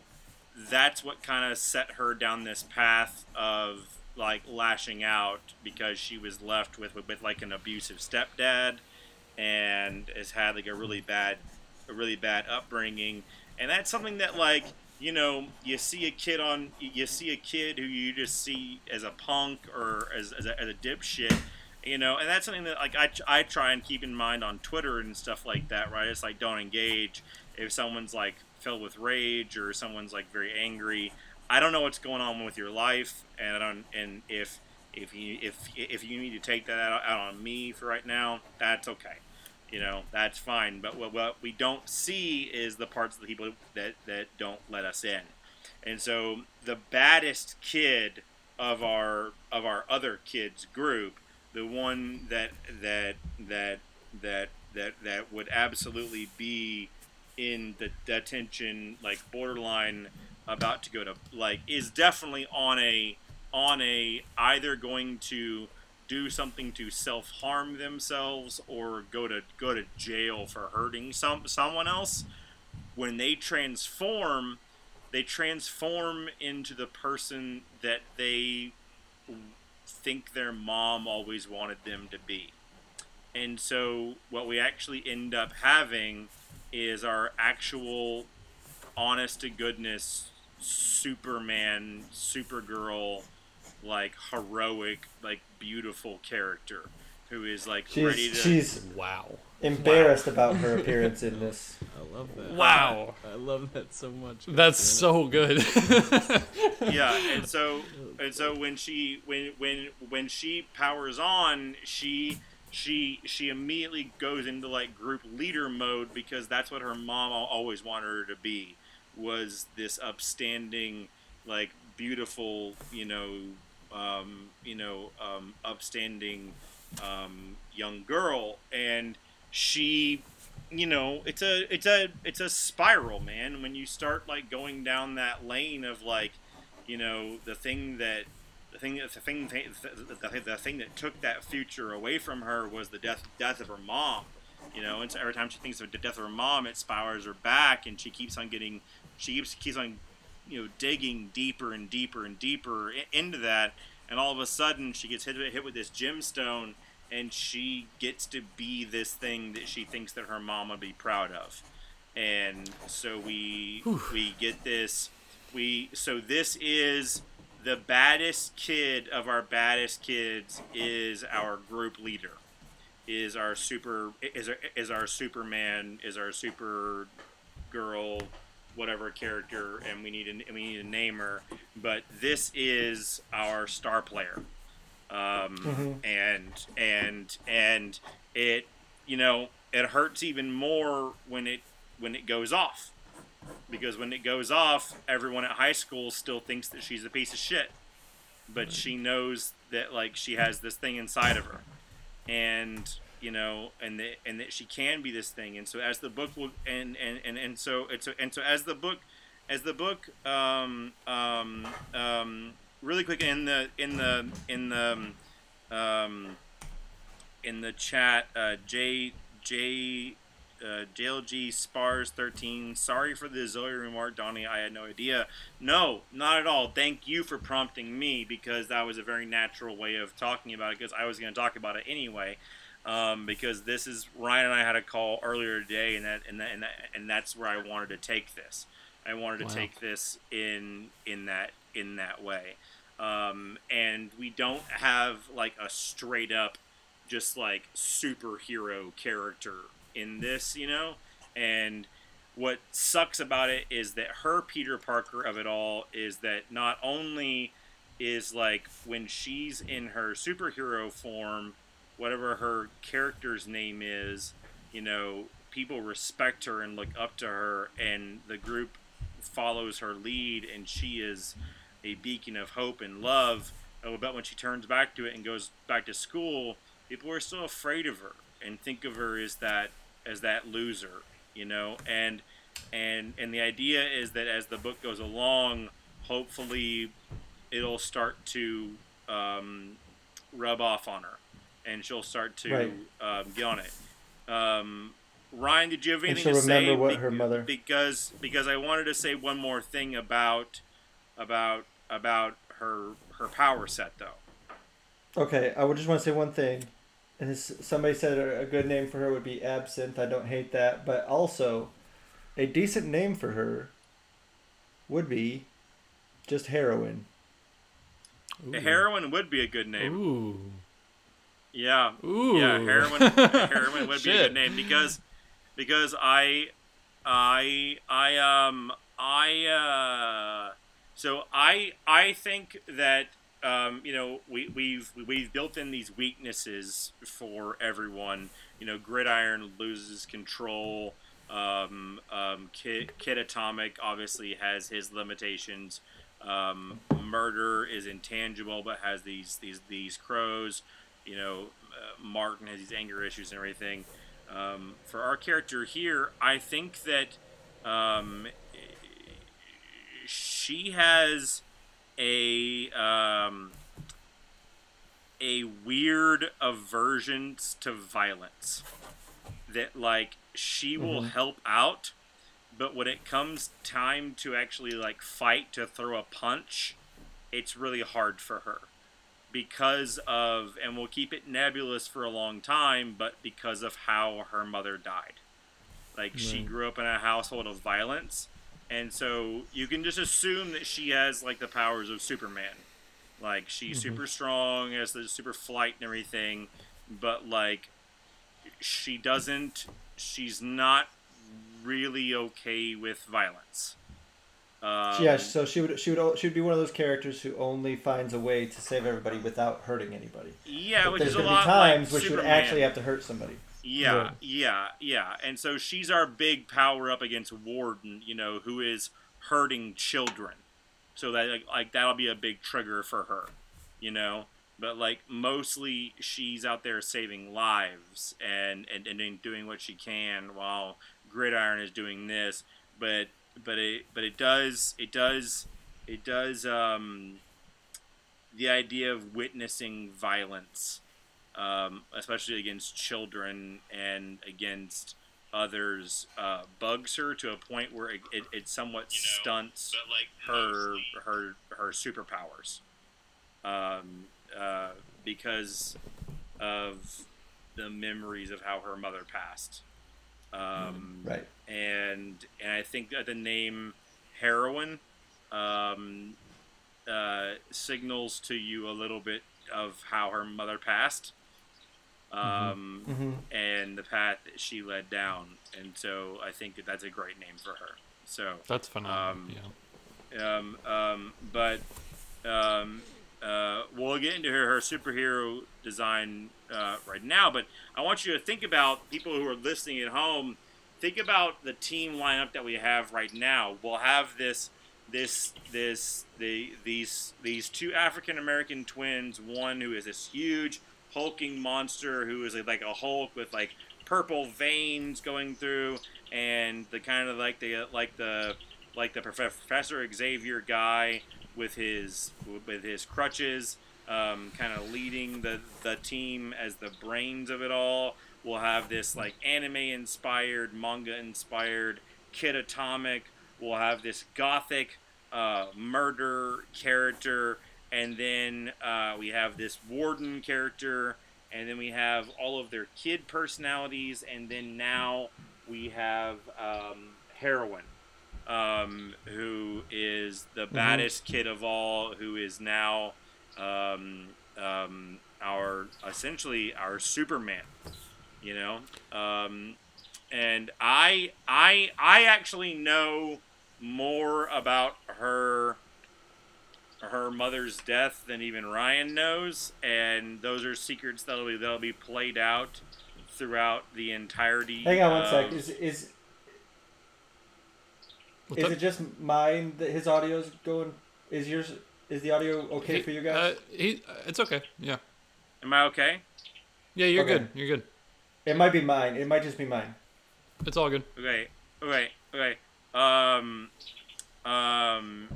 that's what kind of set her down this path of like lashing out because she was left with, with, with like an abusive stepdad and has had like a really bad a really bad upbringing and that's something that like you know you see a kid on you see a kid who you just see as a punk or as, as, a, as a dipshit you know and that's something that like I, I try and keep in mind on twitter and stuff like that right it's like don't engage if someone's like filled with rage or someone's like very angry i don't know what's going on with your life and i don't and if if you if if you need to take that out, out on me for right now, that's okay. You know, that's fine. But what, what we don't see is the parts of the people that that don't let us in. And so the baddest kid of our of our other kids group, the one that that that that that that would absolutely be in the detention like borderline about to go to like is definitely on a on a either going to do something to self harm themselves or go to go to jail for hurting some someone else. When they transform they transform into the person that they think their mom always wanted them to be and so what we actually end up having is our actual honest to goodness superman supergirl like heroic, like beautiful character who is like
she's,
ready to.
She's
wow.
Embarrassed wow. about her appearance in this.
I love that.
Wow.
I love that so much.
That's so good.
yeah, and so and so when she when when when she powers on, she she she immediately goes into like group leader mode because that's what her mom always wanted her to be was this upstanding like beautiful you know um, you know, um, upstanding um, young girl, and she, you know, it's a it's a it's a spiral, man. When you start like going down that lane of like, you know, the thing that the thing the thing the, the, thing that took that future away from her was the death death of her mom. You know, and so every time she thinks of the death of her mom, it spirals her back, and she keeps on getting, she keeps keeps on you know digging deeper and deeper and deeper into that and all of a sudden she gets hit hit with this gemstone and she gets to be this thing that she thinks that her mom would be proud of. And so we we get this we so this is the baddest kid of our baddest kids is our group leader is our super is our, is our superman is our super girl whatever character and we need to we need to name her but this is our star player um, and and and it you know it hurts even more when it when it goes off. Because when it goes off everyone at high school still thinks that she's a piece of shit. But she knows that like she has this thing inside of her. And you know and that and that she can be this thing. And so as the book will and and and, and so it's and so as the book as the book um um um really quick in the in the in the um in the chat uh j j uh, JLG Spars 13. Sorry for the Zoe remark, Donny. I had no idea. No, not at all. Thank you for prompting me because that was a very natural way of talking about it because I was going to talk about it anyway. Um, because this is Ryan and I had a call earlier today, and that and that, and, that, and that's where I wanted to take this. I wanted to
Wow.
take this in in that in that way. Um, and we don't have like a straight up just like superhero character in this, you know? And what sucks about it is that her Peter Parker of it all is that not only is like when she's in her superhero form, whatever her character's name is, you know, people respect her and look up to her, and the group follows her lead, and she is a beacon of hope and love. Oh, But when she turns back to it and goes back to school, people are still afraid of her and think of her as that as that loser, you know. And and and the idea is that as the book goes along, hopefully, it'll start to um, rub off on her, and she'll start to
Right.
um, get on it. Um, Ryan, did you have
And
anything
she'll
to say?
remember what
Be-
her mother-
because because I wanted to say one more thing about about about her her power set though.
Okay, I would just want to say one thing. And this, somebody said a a good name for her would be Absinthe. I don't hate that, but also, a decent name for her would be just Heroin.
A Heroin would be a good name.
Ooh.
Yeah.
Ooh.
Yeah, heroin. heroin would be a good name because because I I I um I uh so I I think that um, you know we we've we've built in these weaknesses for everyone. You know, Gridiron loses control. Um, um, Kid, Kid Atomic obviously has his limitations. Um, murder is intangible, but has these these these crows. You know, uh, Martin has these anger issues and everything. Um, for our character here, I think that um, she has a um, a weird aversion to violence. That like she will help out, but when it comes time to actually like fight to throw a punch, it's really hard for her because of and we'll keep it nebulous for a long time but because of how her mother died like she grew up in a household of violence and so you can just assume that she has like the powers of superman like she's super strong has the super flight and everything but like she doesn't she's not really okay with violence um,
yeah, so she would she would she would be one of those characters who only finds a way to save everybody without hurting anybody.
yeah
But
which
there's
is a lot
be times
like
where she would actually have to hurt somebody.
Yeah, yeah, yeah. And so she's our big power up against Warden, you know, who is hurting children. So that like, like that'll be a big trigger for her, you know. But like mostly she's out there saving lives and and, and doing what she can while Gridiron is doing this. But but it but it does it does it does um the idea of witnessing violence um, especially against children and against others, uh, bugs her to a point where it, it, it somewhat stunts her her her superpowers. Um, uh, because of the memories of how her mother passed. Um,
Right.
and and I think that the name heroin um, uh, signals to you a little bit of how her mother passed, um,
hmm
and the path that she led down. And so I think that that's a great name for her. So,
That's phenomenal.
Um,
yeah.
um, um, but um, uh, we'll get into her, her superhero design uh, right now. But I want you to think about people who are listening at home. Think about the team lineup that we have right now. We'll have this, this, this, the these these two African American twins. One who is this huge hulking monster who is like a Hulk with like purple veins going through, and the kind of like the like the like the Prof- Xavier guy with his with his crutches, um, kind of leading the the team as the brains of it all. We'll have this like anime inspired, manga inspired Kid Atomic. We'll have this gothic uh, murder character, and then uh, we have this warden character, and then we have all of their kid personalities, and then now we have um, heroin um, who is the baddest kid of all, who is now um, um, our essentially our Superman. You know, um, and I I I actually know more about her her mother's death than even Ryan knows, and those are secrets that'll be that'll be played out throughout the entirety.
Hang on one sec. Is is
What's
is
up?
it just mine that his audio's going? Is yours? Is the audio okay
He-
for you guys?
Uh, he, it's okay. Yeah.
Am I okay?
Yeah, you're
Okay.
good. You're good.
it might be mine. It might just be mine.
It's all good.
Okay, okay, okay. Um, um.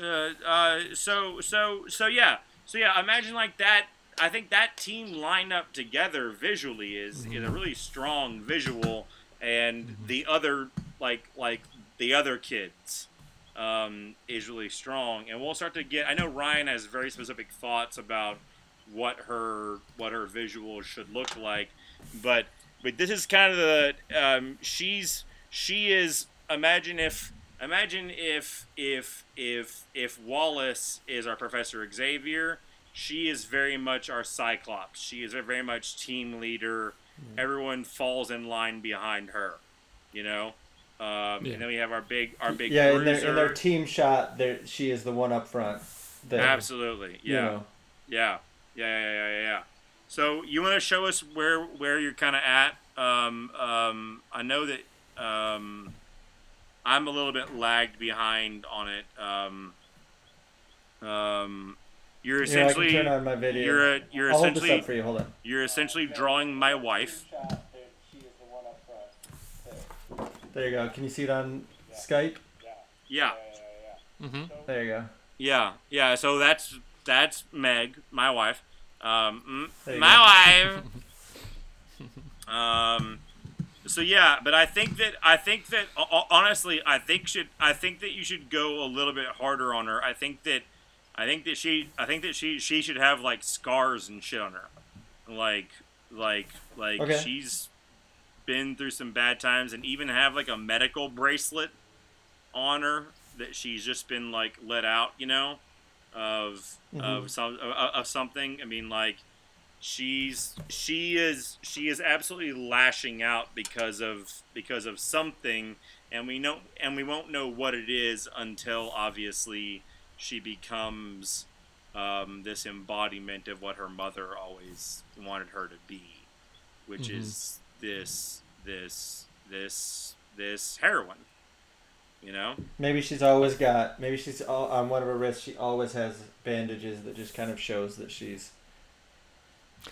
Uh, uh, so, so, so, yeah, so yeah. Imagine like that. I think that team lineup together visually is is a really strong visual, and the other like like the other kids um, is really strong. And we'll start to get. I know Ryan has very specific thoughts about what her what her visuals should look like, but but this is kind of the um, she's she is imagine if imagine if if if if Wallace is our Professor Xavier, she is very much our Cyclops. She is a very much team leader. Everyone falls in line behind her, you know. Um,
Yeah.
And then we have our big our big
yeah, in their in their team shot, there she is the one up front. That,
Absolutely,
you
yeah.
know.
Yeah, yeah, yeah, yeah, yeah. yeah. So you want to show us where where you're kind of at? Um, um, I know that um, I'm a little bit lagged behind on it. Um, um, you're
Here, I can
essentially
turn on my video.
you're a, you're
I'll hold this
essentially
up for you. Hold on.
you're essentially drawing my wife.
There you go. Can you see it on Skype?
Yeah,
Mm-hmm.
There you go.
yeah, yeah. So that's that's Meg, my wife. Um,
There
mm,
you
my wife. um, so yeah, but I think that I think that ho- ho- honestly, I think should I think that you should go a little bit harder on her. I think that I think that she I think that she she should have like scars and shit on her, like like like
Okay.
she's been through some bad times, and even have like a medical bracelet on her that she's just been like let out, you know, of mm-hmm. of some of, of something. I mean, like she's she is she is absolutely lashing out because of because of something, and we know and we won't know what it is until obviously she becomes um, this embodiment of what her mother always wanted her to be, which
Mhm.
is this this this this heroin You know.
Maybe she's always got. Maybe she's all, on one of her wrists. She always has bandages that just kind of shows that she's.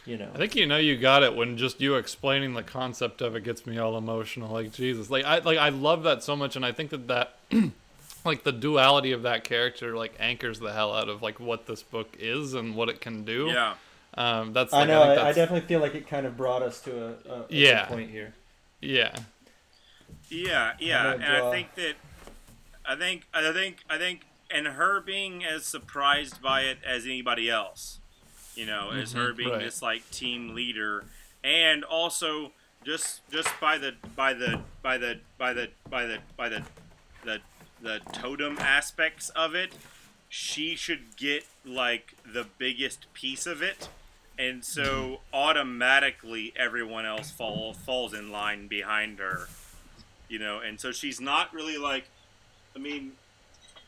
You know.
I think you know you got it when just you explaining the concept of it gets me all emotional. Like Jesus, like I like I love that so much, and I think that that like the duality of that character like anchors the hell out of like what this book is and what it can do.
Yeah.
Um, that's
I know.
think
I, I definitely feel like it kind of brought us to a, a, a good
Yeah.
point here.
yeah.
Yeah, yeah, and I think that, I think, I think, I think, and her being as surprised by it as anybody else, you know, as mm-hmm. her being
right.
this like team leader, and also just just by the by the by the by the by the by the the the totem aspects of it, she should get like the biggest piece of it, and so mm-hmm. automatically everyone else fall falls in line behind her, you know, and so she's not really like, I mean,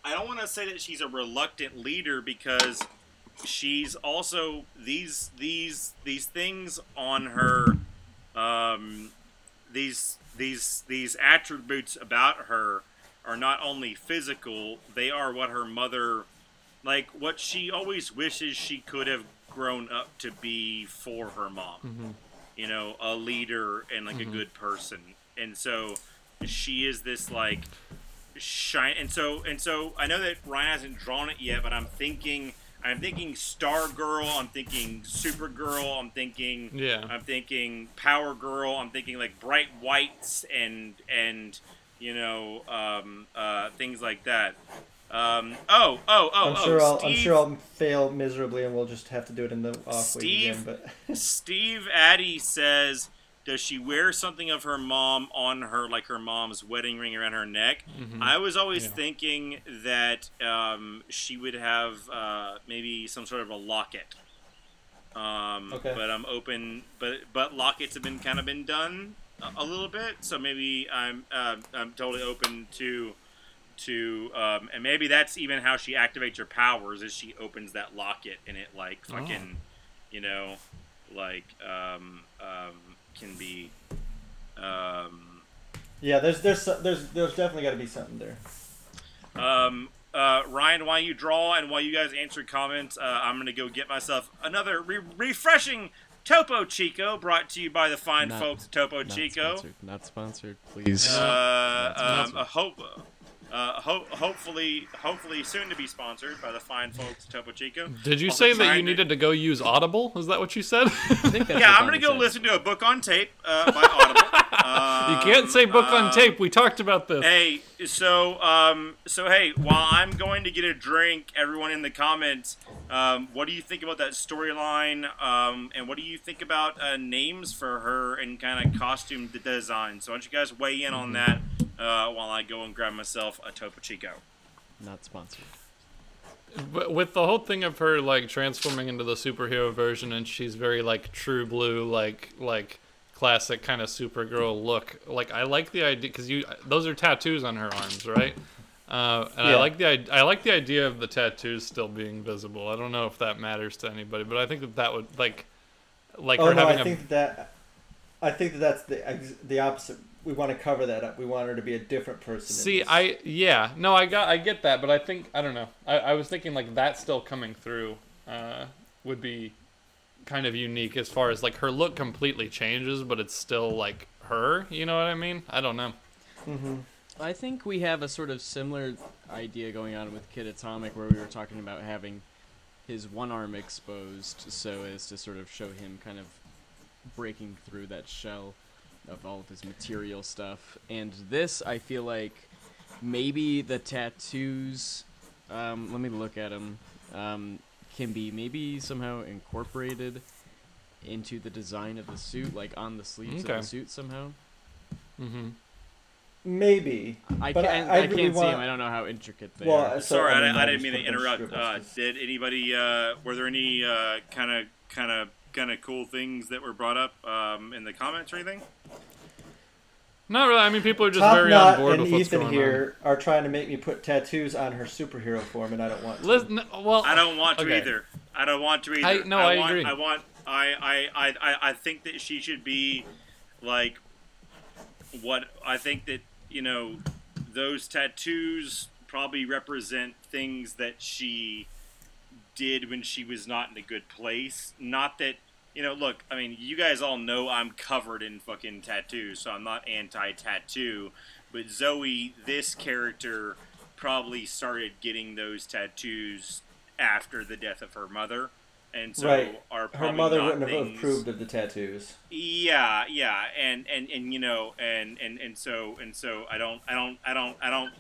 I don't want to say that she's a reluctant leader because she's also these these these things on her um these these these attributes about her are not only physical they are what her mother like what she always wishes she could have grown up to be for her mom. You know a leader and like a good person. And so she is this like shine and so and so I know that Ryan hasn't drawn it yet, but I'm thinking I'm thinking Star Girl, I'm thinking Supergirl, I'm thinking
Yeah.
I'm thinking Power Girl, I'm thinking like bright whites and and you know um, uh, things like that. Um, oh oh oh
I'm
oh
sure I'll I'm sure I'll fail miserably, and we'll just have to do it in the off week again. But
Steve Addy says, does she wear something of her mom on her, like her mom's wedding ring around her neck? I was always
Yeah.
thinking that um, she would have uh, maybe some sort of a locket. Um,
Okay.
But I'm open. But but lockets have been kind of been done a, a little bit, so maybe I'm uh, I'm totally open to to um, and maybe that's even how she activates her powers is she opens that locket and it like fucking you know like um, um, can be um,
yeah, there's there's there's there's definitely got to be something there.
um, uh, Ryan, while you draw and while you guys answer comments, uh, I'm gonna go get myself another re- refreshing Topo Chico, brought to you by the fine
Not-
folks at Topo
Not
Chico.
sponsored. Not sponsored, please.
Uh, um,
sponsored.
a hope, uh, ho- hopefully, hopefully soon to be sponsored by the fine folks at Topo Chico.
Did you
Also
say that you
to-
needed to go use Audible? Is that what you said?
I think
Yeah, I'm gonna go
said.
listen to a book on tape uh, by Audible.
you can't say book
Um,
on tape. We talked about this.
Hey, so um, so hey, while I'm going to get a drink, everyone in the comments, um, what do you think about that storyline? Um, and what do you think about uh, names for her and kind of costume design? So why don't you guys weigh in on that uh, while I go and grab myself a Topo Chico?
Not sponsored.
But with the whole thing of her like transforming into the superhero version, and she's very like true blue, like like classic kind of Supergirl look. Like I like the idea because you those are tattoos on her arms, right? Uh, and I like the i- I like the idea of the tattoos still being visible. I don't know if that matters to anybody, but I think that that would like like
Oh
her
no,
having
I
a
think that I think that that's the the opposite. We want to cover that up. We want her to be a different person.
See. I yeah, no, I got I get that, but I think I don't know. I, I was thinking like that still coming through uh, would be kind of unique as far as like her look completely changes, but it's still like her. You know what I mean? I don't know.
I think we have a sort of similar idea going on with Kid Atomic, where we were talking about having his one arm exposed so as to sort of show him kind of breaking through that shell of all of his material stuff. And this, I feel like maybe the tattoos. Um, let me look at them. Um, can be maybe somehow incorporated into the design of the suit, like on the sleeves
Okay.
of the suit somehow.
hmm
maybe.
I
But
can't.
I-
I,
I really
can't see them. I don't know how intricate they
Well,
are.
so,
Sorry, I,
mean,
didn't- I
I'll
didn't mean to interrupt.
scribbles,
Uh,
'cause-
did anybody? Uh, were there any uh, kind of kind of kind of cool things that were brought up um, in the comments or anything?
Not really. I mean, people are just
Top
very
Knot
on board
and
with what's
Ethan
going
here are trying to make me put tattoos on her superhero form, and I don't want to.
Listen, well,
I don't want to
Okay.
either. I don't want to either.
I- no, I
want,
agree.
I want. I, I, I, I, I think that she should be like what I think that you know those tattoos probably represent things that she did when she was not in a good place. Not that you know. Look, I mean, you guys all know I'm covered in fucking tattoos, so I'm not anti-tattoo. But Zoe, this character, probably started getting those tattoos after the death of her mother, and so
Right.
are
Her mother wouldn't have approved of the tattoos.
yeah, yeah, and and and you know, and and and so and so, I don't, I don't, I don't, I don't,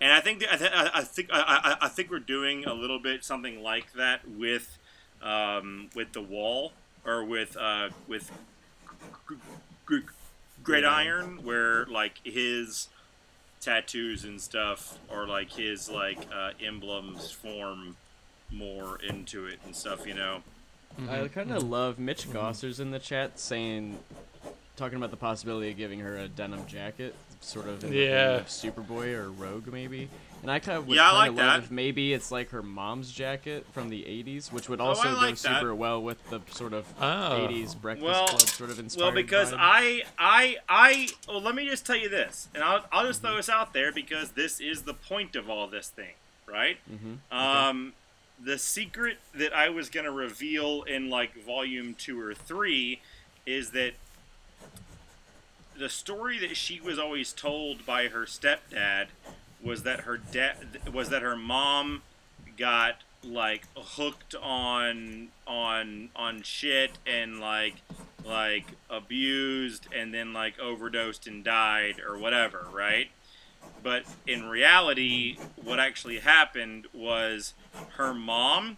and I think that, I, th- I I think I, I I think we're doing a little bit something like that with um, with the wall or with uh, with G- G- Gridiron, where like his tattoos and stuff or like his like uh, emblems form more into it and stuff. You know.
I kind of love Mitch Gossers in the chat saying, talking about the possibility of giving her a denim jacket, sort of in the
Yeah.
vein of Superboy or Rogue maybe. And I kind of would
Yeah, I
kind
like
of love
that.
if maybe it's like her mom's jacket from the '80s, which would
Oh,
also go
like that.
super well with the sort of
Oh.
'80s Breakfast
Well-
Club sort of inspired.
Well, because
vibe.
I, I, I. Well, let me just tell you this, and I'll, I'll just
Mm-hmm.
throw this out there because this is the point of all this thing, right?
Mhm.
Um, the secret that I was gonna reveal in like volume two or three is that the story that she was always told by her stepdad was that her dad was that her mom got like hooked on on on shit and like like abused and then like overdosed and died or whatever, right? But in reality, what actually happened was her mom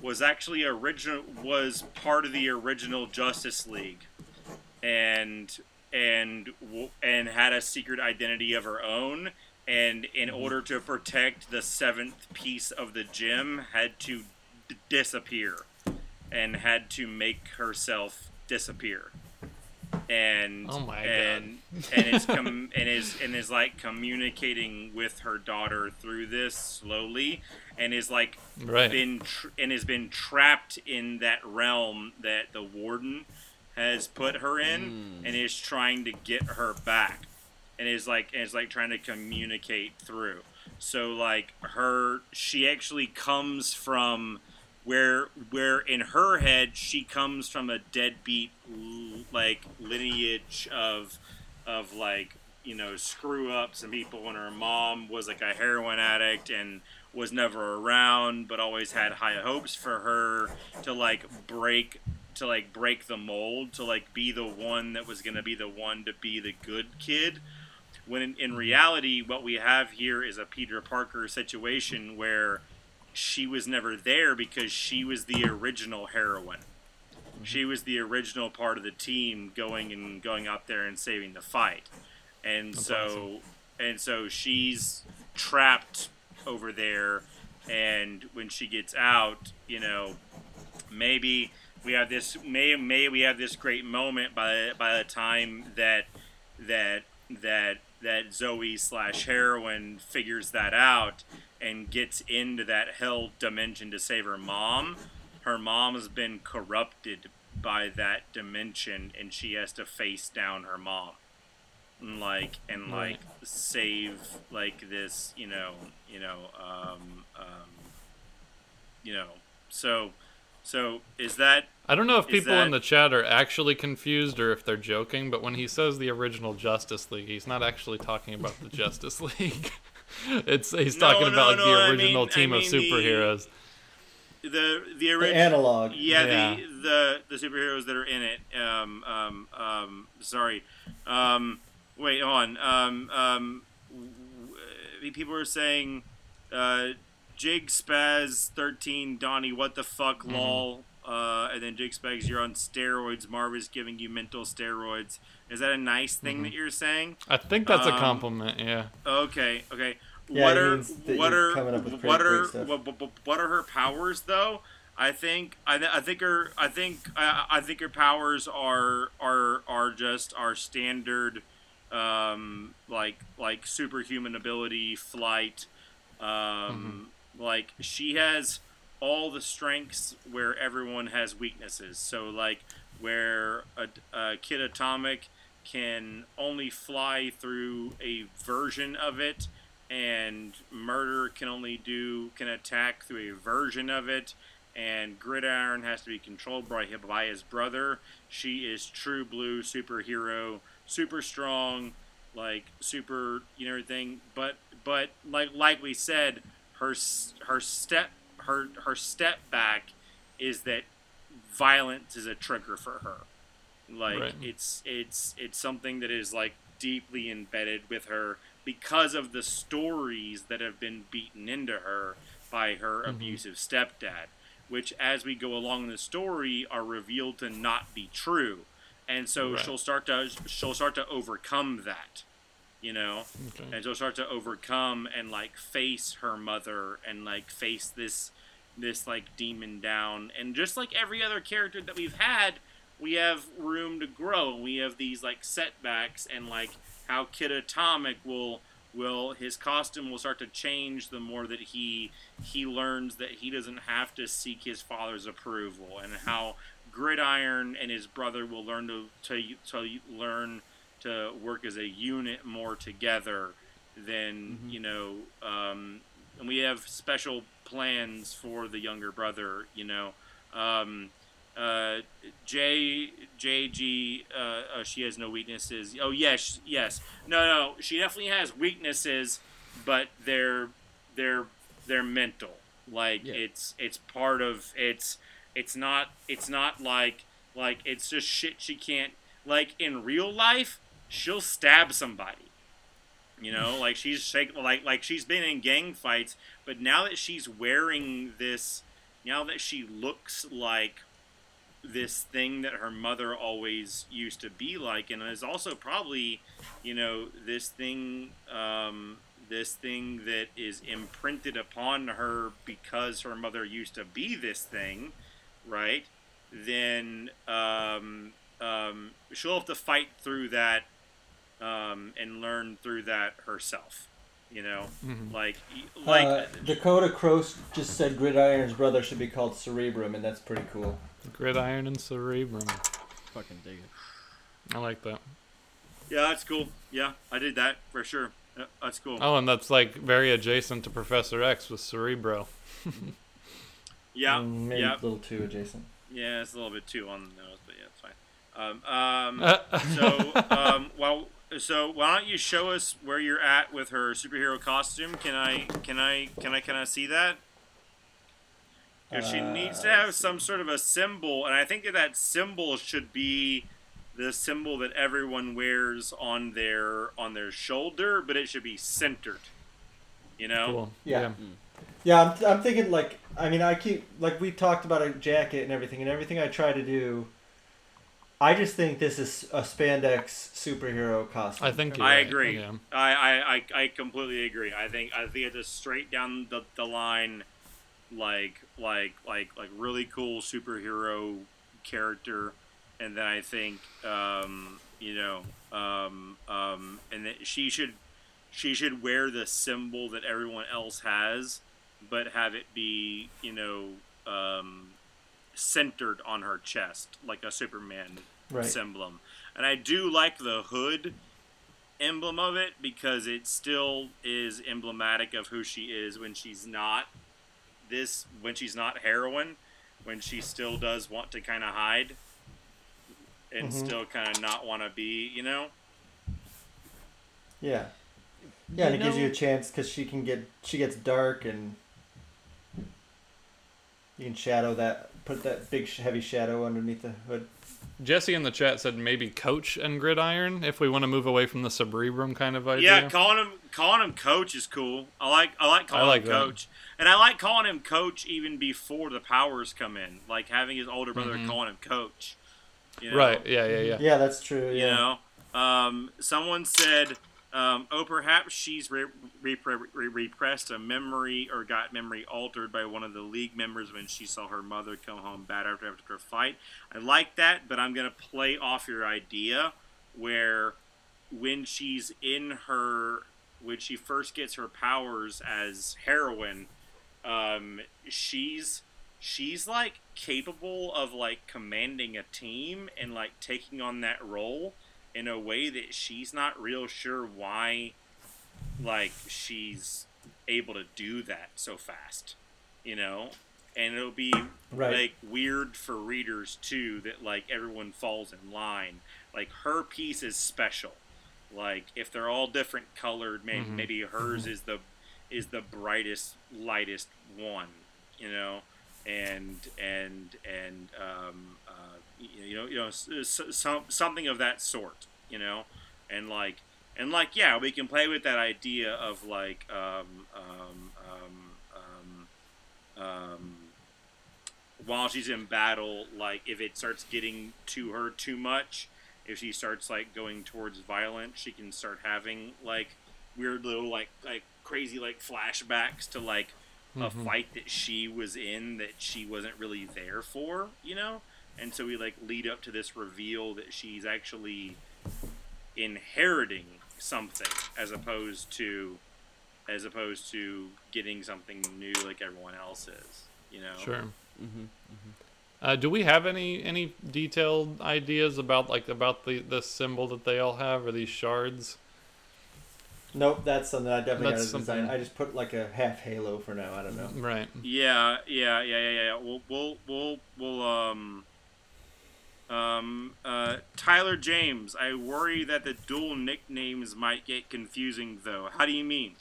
was actually original was part of the original Justice League, and and and had a secret identity of her own. And in mm-hmm. order to protect the seventh piece of the gem, had to d- disappear, and had to make herself disappear and
Oh my God.
and and is com- and is and is like communicating with her daughter through this slowly, and is like
Right.
been tr- and has been trapped in that realm that the warden has put her in, mm. and is trying to get her back, and is like and is like trying to communicate through. So like her, she actually comes from where where in her head she comes from a deadbeat like lineage of of like you know screw ups and people and her mom was like a heroin addict and was never around but always had high hopes for her to like break to like break the mold to like be the one that was going to be the one to be the good kid when in, in reality what we have here is a peter parker situation where she was never there because she was the original heroine. Mm-hmm. She was the original part of the team going and going out there and saving the fight. And so and so she's trapped over there and when she gets out, you know, maybe we have this may may we have this great moment by by the time that that that that Zoe slash heroine figures that out and gets into that hell dimension to save her mom. Her mom has been corrupted by that dimension, and she has to face down her mom, and like and like save like this, you know, you know, um, um, you know. So, so is that
I don't know if
Is
people in the chat are actually confused or if they're joking, but when he says the original Justice League, he's not actually talking about the Justice League. it's he's
No,
talking
no,
about like
no,
the
I
original
mean-
team of
mean the-
superheroes.
the the
The
original?
analog.
Yeah,
Yeah.
The, the the superheroes that are in it. Um, um, um, sorry. Um, wait, on. Um, um, w- people are saying, uh, Jig Spaz thirteen Donny, what the fuck,
Mm-hmm.
lol. Uh, and then Jig Spags, you're on steroids. Marva's giving you mental steroids. Is that a nice thing
Mm-hmm.
that you're saying?
I think that's a
um,
compliment. Yeah.
Okay, okay.
Yeah,
what
it
are
means that
what
you're
are
coming up with great-
what are what, what, what are her powers though? I think I, th- I think her I think I, I think her powers are are are just our standard um like like superhuman ability flight um like she has all the strengths where everyone has weaknesses. So like where a, a kid atomic can only fly through a version of it and murder can only do can attack through a version of it and gridiron has to be controlled by, by his brother. She is true blue superhero super strong like super you know everything. But but like like we said her her step her her step back is that violence is a trigger for her like
Right.
it's it's it's something that is like deeply embedded with her because of the stories that have been beaten into her by her mm-hmm. abusive stepdad which as we go along in the story are revealed to not be true, and so
Right.
she'll start to she'll start to overcome that, you know,
Okay.
and she'll start to overcome and like face her mother and like face this this like demon down, and just like every other character that we've had, we have room to grow. We have these like setbacks and like how Kid Atomic will will his costume will start to change the more that he he learns that he doesn't have to seek his father's approval and how Gridiron and his brother will learn to to, to learn to work as a unit more together than you know um, and we have special plans for the younger brother you know um, uh, J JG uh, uh, she has no weaknesses. Oh yes, yes. No, no, she definitely has weaknesses, but they're they're they're mental. Like
Yeah.
it's it's part of it's it's not it's not like like it's just shit she can't like in real life she'll stab somebody. You know, like she's shake like like she's been in gang fights, but now that she's wearing this now that she looks like this thing that her mother always used to be like and is also probably you know this thing um, this thing that is imprinted upon her because her mother used to be this thing right then um, um, she'll have to fight through that um, and learn through that herself you know like like
uh, Dakota Cross just said Gridiron's brother should be called Cerebrum, and that's pretty cool.
Gridiron and Cerebrum.
Fucking dig it.
I like that.
yeah that's cool yeah i did that for sure that's cool
Oh, and that's like very adjacent to Professor X with Cerebro.
yeah
Mm, maybe
yeah
a little too adjacent.
Yeah, it's a little bit too on the nose, but yeah, it's fine. Um, um, so, um, well, so why don't you show us where you're at with her superhero costume? Can I, can I, can I, can I see that? 'Cause she needs to
Uh,
have some sort of a symbol, and I think that that symbol should be the symbol that everyone wears on their on their shoulder, but it should be centered. You know?
Cool.
Yeah. Yeah, I'm, I'm thinking like I mean I keep like we talked about a jacket and everything and everything I try to do. I just think this is a spandex superhero costume.
I think you're
I
right,
agree.
Yeah.
I, I, I, I completely agree. I think I think it's just straight down the, the line, like like like like really cool superhero character, and then I think um, you know um, um, and that she should she should wear the symbol that everyone else has, but have it be you know um, centered on her chest like a Superman
Right.
emblem. And I do like the hood emblem of it because it still is emblematic of who she is when she's not this when she's not heroin when she still does want to kind of hide and
Mhm.
still kind of not want to be you know
Yeah. Yeah, and
You
it gives you a chance because she can get she gets dark and you can shadow that put that big heavy shadow underneath the hood.
Jesse in the chat said maybe Coach and Gridiron if we want to move away from the Cerebrum kind of idea.
yeah calling him calling him coach is cool i like i like calling
like
him
that.
coach and i like calling him coach even before the powers come in like having his older brother
Mhm.
calling him coach you know?
Right. Yeah. Yeah. Yeah.
Yeah, that's true.
You know, um, someone said, um, "Oh, perhaps she's re- re- re- repressed a memory or got memory altered by one of the league members when she saw her mother come home bad after after a fight." I like that, but I'm gonna play off your idea where when she's in her when she first gets her powers as heroine, um, she's she's like capable of like commanding a team and like taking on that role in a way that she's not real sure why like she's able to do that so fast you know? And it'll be
Right.
like weird for readers too that like everyone falls in line. Like her piece is special. Like if they're all different colored maybe,
Mhm.
maybe hers is the is the brightest lightest one you know? And and and um, you know you know some something of that sort you know and like and like yeah we can play with that idea of like um, um, um, um, um, while she's in battle, like if it starts getting to her too much, if she starts like going towards violence, she can start having like weird little like like crazy like flashbacks to like a fight that she was in that she wasn't really there for, you know? And so we like lead up to this reveal that she's actually inheriting something as opposed to as opposed to getting something new like everyone else is, you know?
Sure.
Mm-hmm.
Uh, do we have any any detailed ideas about like about the the symbol that they all have or these shards?
Nope, that's something I definitely
That's
got to design.
something-
I just put like a half halo for now. I don't know.
Right.
Yeah, yeah, yeah, yeah, yeah. We'll, we'll, we'll, we'll, um, um, uh, Tyler James. I worry that the dual nicknames might get confusing, though. How do you mean?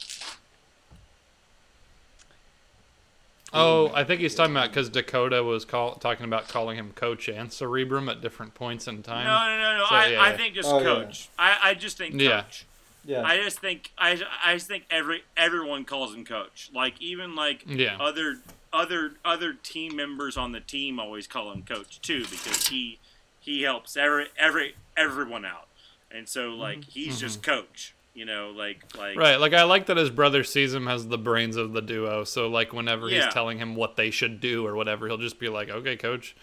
Oh, I think he's talking about because Dakota was call, talking about calling him Coach and Cerebrum at different points in time.
No, no, no, no.
So,
I,
yeah,
I think just
Oh, yeah.
coach. I, I just think
Yeah.
coach.
Yeah.
I just think I, I just think every everyone calls him coach. Like even like
Yeah.
other other other team members on the team always call him coach too because he he helps every every everyone out. And so like he's just coach, you know, like like
Mm-hmm. Right, like I like that his brother sees him as the brains of the duo. So like whenever
Yeah.
he's telling him what they should do or whatever, he'll just be like, "Okay, coach."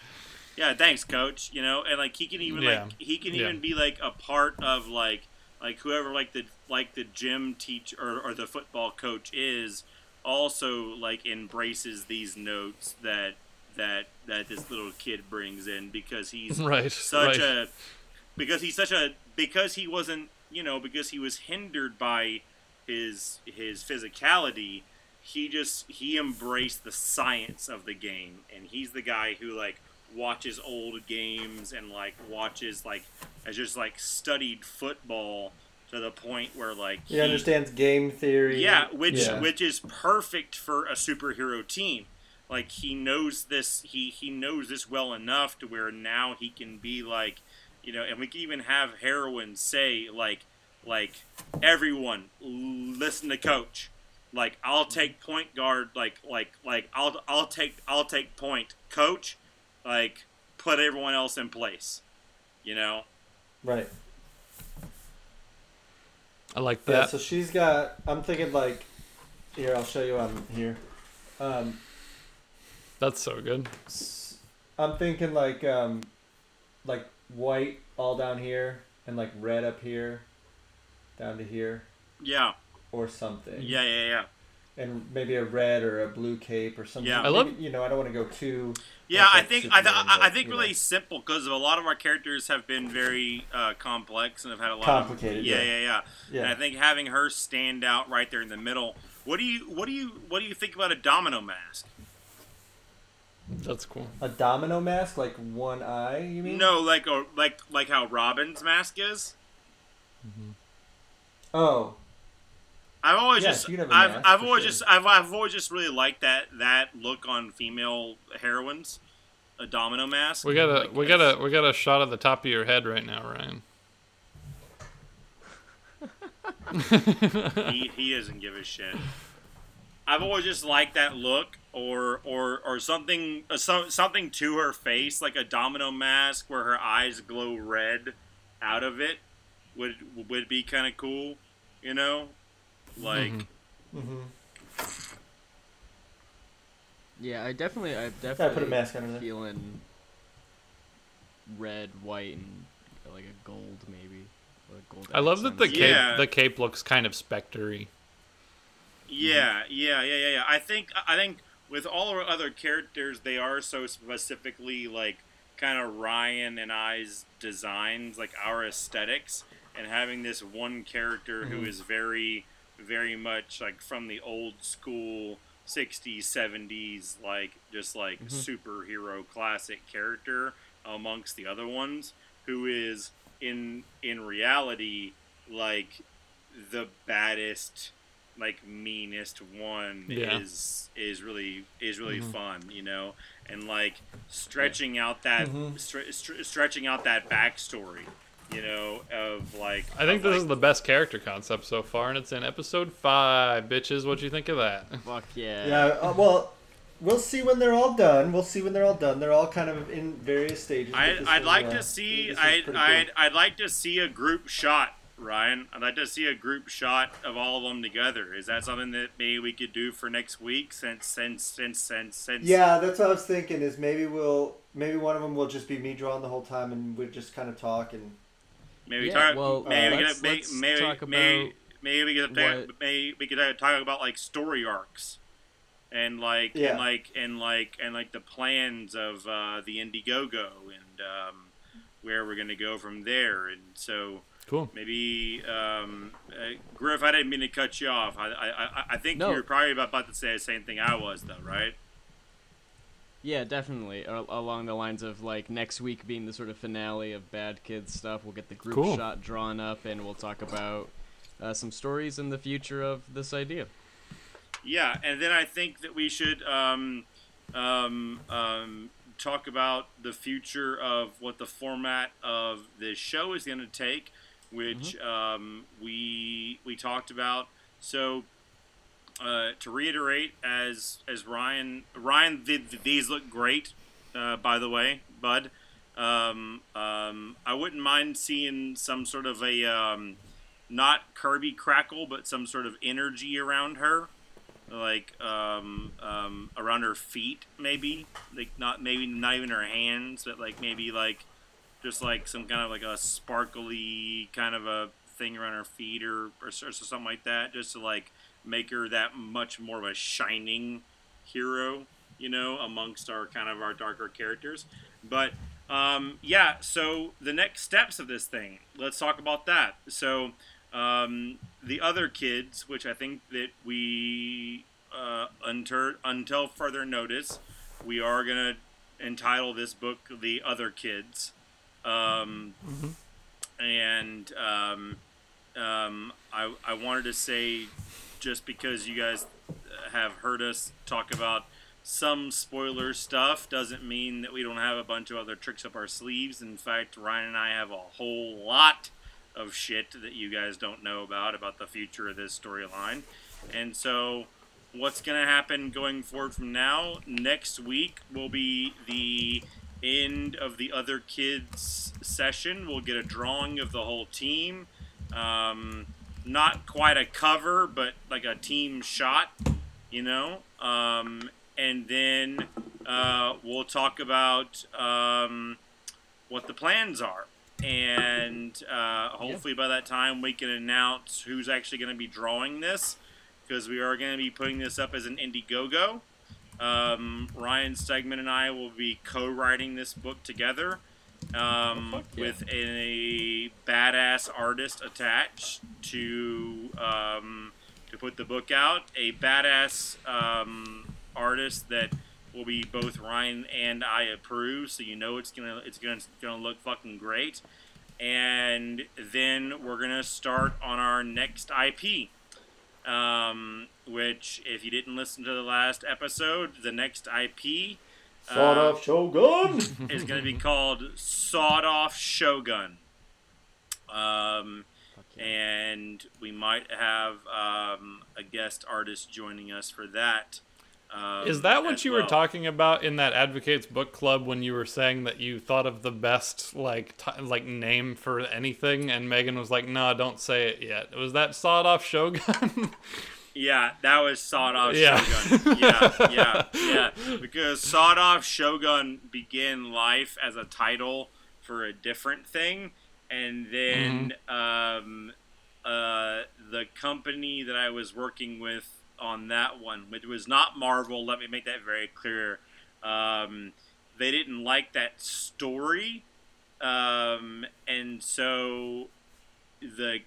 yeah, thanks coach, you know, and like he can even
Yeah.
like he can
Yeah.
even be like a part of like like whoever like the like the gym teacher or, or the football coach is also like embraces these notes that that that this little kid brings in because he's
Right.
such
right.
a because he's such a because he wasn't you know because he was hindered by his his physicality he just he embraced the science of the game and he's the guy who like watches old games and like watches like has just like studied football to the point where like
he understands game theory.
yeah, which
Yeah.
which is perfect for a superhero team. Like he knows this, he he knows this well enough to where now he can be like, you know, and we can even have heroine say like, like everyone listen to coach. Like I'll take point guard. Like like like I'll I'll take I'll take point coach. Like put everyone else in place. You know.
right.
I like that
Yeah.
that.
So she's got. I'm thinking like, here I'll show you on here. Um,
That's so good.
I'm thinking like um, like white all down here and like red up here, down to here
Yeah.
or something.
Yeah. Yeah. Yeah.
And maybe a red or a blue cape or something.
Yeah.
I love-
You know, I don't want to go too.
Yeah,
like
I think I, th-
Superman,
I I think really
know.
simple because a lot of our characters have been very uh, complex and have had a lot
Complicated,
Of, yeah,
yeah.
yeah, yeah,
Yeah.
And I think having her stand out right there in the middle. What do you what do you what do you think about a domino mask?
That's cool.
A domino mask, like one eye. You mean?
No, like or like like how Robin's mask is. Mm-hmm.
Oh,
I've always
Yeah,
just
she could have a
I've,
mask,
I've always
sure.
just I've, I've always just really liked that that look on female heroines. A domino mask.
We got a
Like,
we got a we got a shot of the top of your head right now, Ryan.
he, he doesn't give a shit. I've always just liked that look, or or or something uh, so, something to her face, like a domino mask where her eyes glow red out of it, would would be kind of cool, you know, like
Mhm.
Yeah, I definitely, I
yeah. I
definitely
put a mask under there.
feeling red, white, and like a gold maybe. Or a gold
I love that the cape
Yeah.
the cape looks kind of spectery. Mm-hmm.
Yeah, yeah, yeah, yeah, yeah. I think I think with all our other characters, they are so specifically like kind of Ryan and I's designs, like our aesthetics, and having this one character who mm-hmm. is very, very much like from the old school '60s, '70s, like just like mm-hmm. superhero classic character amongst the other ones, who is in in reality like the baddest like meanest one
Yeah.
is is really is really fun you know and like stretching out that
Mhm.
stre- stre- stretching out that backstory you know of like
I think this
like,
is the best character concept so far, and it's in episode five. Bitches, what you think of that?
Fuck yeah.
Yeah. Uh, well, we'll see when they're all done. We'll see when they're all done. They're all kind of in various stages.
I,
this
I'd
is,
like
uh,
to see. I'd,
pretty
I'd,
cool.
I'd like to see a group shot, Ryan. I'd like to see a group shot of all of them together. Is that something that maybe we could do for next week? Since, since, since, since, since.
Yeah, that's what I was thinking. Is maybe we'll maybe one of them will just be me drawing the whole time, and we just kind of talk and
Maybe
Yeah,
talk.
well,
maybe
uh,
we
let's-
could,
let's
maybe,
talk
maybe,
about
maybe we could talk, maybe we could uh, talk about like story arcs, and like
Yeah.
and like and like and like the plans of uh, the Indiegogo and um, where we're gonna go from there. And so
Cool.
maybe um, uh, Griff, I didn't mean to cut you off. I I, I, I think
No.
you're probably about, about to say the same thing I was though, right?
Yeah, definitely. A- along the lines of like next week being the sort of finale of Bad Kids stuff, we'll get the group
Cool.
shot drawn up, and we'll talk about uh, some stories in the future of this idea.
Yeah, and then I think that we should um, um, um, talk about the future of what the format of this show is going to take, which um, we we talked about. So uh, to reiterate, as as Ryan Ryan, th- these look great. Uh, by the way, Bud, um, um, I wouldn't mind seeing some sort of a um, not Kirby crackle, but some sort of energy around her like um, um, around her feet, maybe like not maybe not even her hands, but like maybe like just like some kind of like a sparkly kind of a thing around her feet or or, or something like that, just to like make her that much more of a shining hero, you know, amongst our kind of our darker characters. But um, yeah, so the next steps of this thing, let's talk about that. So um, the other kids, which I think that we uh, until until further notice, we are gonna entitle this book "The Other Kids," um, and um, um, I I wanted to say just because you guys have heard us talk about some spoiler stuff doesn't mean that we don't have a bunch of other tricks up our sleeves. In fact, Ryan and I have a whole lot of shit that you guys don't know about about the future of this storyline. And so what's going to happen going forward from now next week will be the end of the other kids session. We'll get a drawing of the whole team. Um, not quite a cover but like a team shot you know? Um, and then uh, we'll talk about um, what the plans are. And uh, hopefully by that time we can announce who's actually going to be drawing this because we are going to be putting this up as an Indiegogo. Um, Ryan Stegman and I will be co-writing this book together um,
fuck yeah.
with a badass artist attached to um, to put the book out. A badass um, artist that will be both Ryan and I approve, so you know it's gonna it's gonna it's gonna look fucking great. And then we're gonna start on our next IP um, which if you didn't listen to the last episode, the next IP
Sawed
uh,
off Shogun.
is going to be called Sawed Off Shogun. Um,
Fuck yeah.
and we might have um, a guest artist joining us for that. Um,
Is that what you
well.
were talking about in that Advocates Book Club when you were saying that you thought of the best like t- like name for anything, and Megan was like, "No, don't say it yet." Was that Sawed Off Shogun?
Yeah, that was Sawed Off
Yeah.
Shogun. Yeah, yeah, yeah. Because Sawed Off Shogun began life as a title for a different thing, and then um, uh, the company that I was working with on that one, which was not Marvel, let me make that very clear. Um, they didn't like that story, um, and so the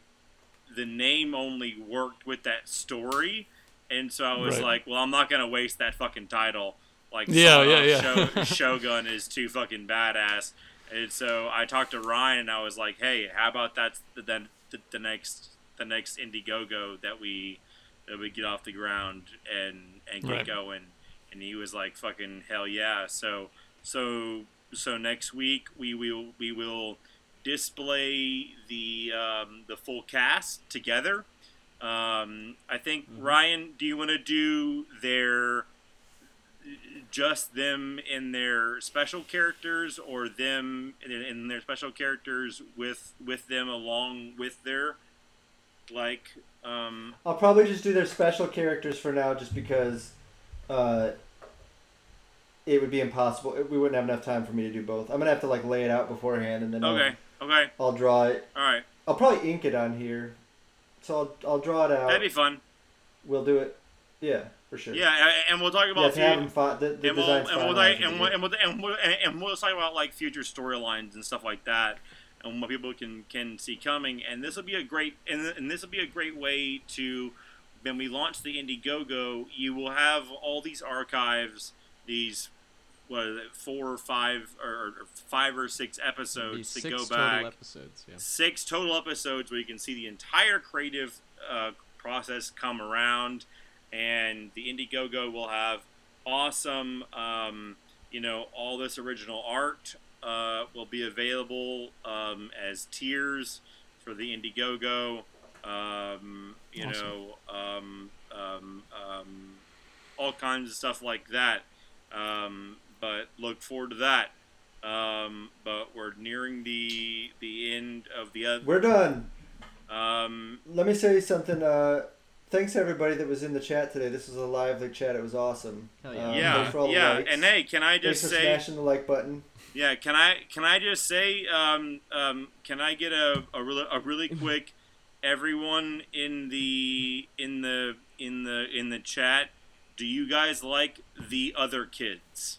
the name only worked with that story, and so I was
Right.
like, well, I'm not gonna waste that fucking title. Like,
Yeah, yeah, yeah.
Sho- Shogun is too fucking badass, and so I talked to Ryan, and I was like, hey, how about that's the the, the, the next the next Indiegogo that we that we get off the ground and and get
Right.
going, and he was like, fucking hell yeah. So so so next week we will we will display the um, the full cast together. Um, I think Ryan, do you want to do their just them in their special characters or them in, in their special characters with with them along with their like um
I'll probably just do their special characters for now, just because uh, it would be impossible. We wouldn't have enough time for me to do both. I'm gonna have to like lay it out beforehand, and then I'll-
okay okay
I'll, draw it.
all right
I'll probably ink it on here, so I'll, I'll draw it out.
that'd be fun
We'll do it. Yeah, for sure.
yeah and we'll talk about
To have them
few-
the, the
and we'll and we'll,
finalized
like,
would
and, we'll, and, we'll, and, we'll, and, and we'll talk about like future storylines and stuff like that and what people can can see coming and this will be a great and, and this will be a great way to when we launch the Indiegogo you will have all these archives these what is it, four or five or, or five or six episodes to
six
go
total
back
episodes. Yeah.
six total episodes where you can see the entire creative uh, process come around, and the Indiegogo will have awesome, um, you know, all this original art uh, will be available um, as tiers for the Indiegogo. Um, you
Awesome.
know, um, um, um, all kinds of stuff like that. Um, but look forward to that. Um, but we're nearing the the end of the other.
We're done.
Um,
Let me say something. Uh, thanks to everybody that was in the chat today. This was a lively chat. It was awesome.
Hell yeah.
Um,
yeah,
for all the
yeah,
likes.
and hey, can I
thanks
just
for
say,
smashing the like button.
Yeah, can I can I just say, um, um, can I get a, a really a really quick, everyone in the in the in the in the chat, do you guys like the other kids?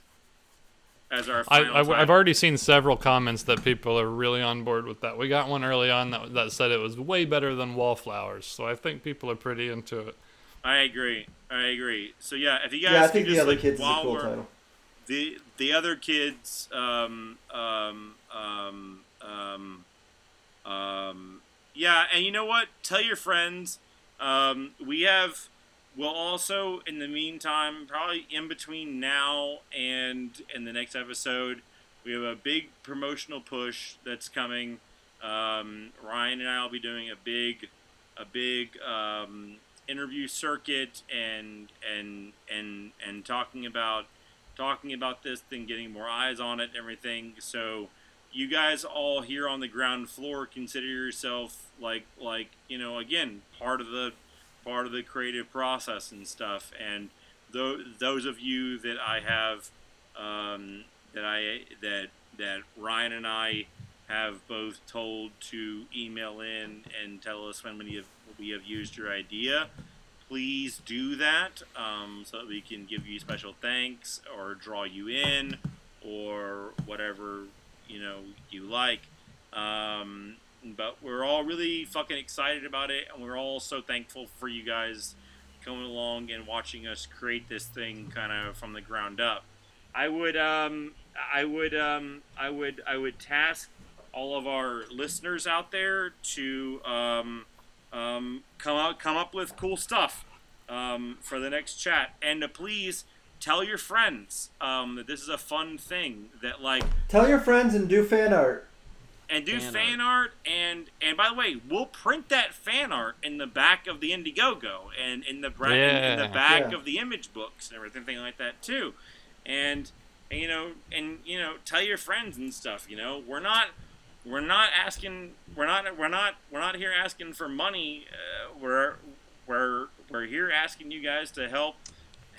As our
I,
final
I,
time?
I've already seen several comments that people are really on board with that. We got one early on that, that said it was way better than Wallflowers, so I think people are pretty into it.
I agree. I agree. So yeah, if you guys
Yeah, I
could
think the other
like,
kids is a cool title.
The the other kids um um um um um yeah and you know what? Tell your friends. Um we have we'll also in the meantime probably in between now and in the next episode we have a big promotional push that's coming. Ryan and i will be doing a big a big interview circuit and and and and talking about talking about this thing, getting more eyes on it and everything. So you guys all here on the ground floor consider yourself like like you know again part of the part of the creative process and stuff. And tho- those of you that I have um, that I that that Ryan and I have both told to email in and tell us when we have we have used your idea please do that um, so that we can give you special thanks or draw you in or whatever you know you like. Um, but we're all really fucking excited about it and we're all so thankful for you guys coming along and watching us create this thing kind of from the ground up. I would um, i would um, i would i would task all of our listeners out there to um, um, come out, come up with cool stuff um, for the next chat, and to please tell your friends um, that this is a fun thing. That like,
Tell your friends and do fan art.
and do
Fan
fan, art. and and by the way, we'll print that fan art in the back of the Indiegogo and in the bra- in the back
Yeah.
of the image books and everything like that too, and, and you know and you know tell your friends and stuff. You know we're not we're not asking we're not we're not we're not here asking for money. Uh, we're we're we're here asking you guys to help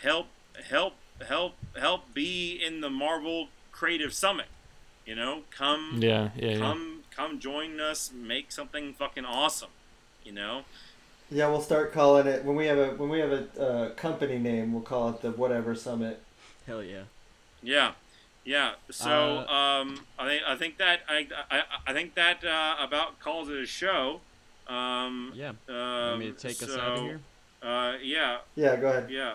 help help help help be in the Marvel Creative Summit. You know, come
Yeah, yeah, yeah.
come come join us make something fucking awesome you know
Yeah, we'll start calling it when we have a when we have a uh, company name. We'll call it the whatever summit.
Hell yeah.
yeah yeah so um i think i think that i i, I think that uh, about calls it a show um
Yeah.
um,
Want me to take us out of here?
uh yeah
Yeah, go ahead.
yeah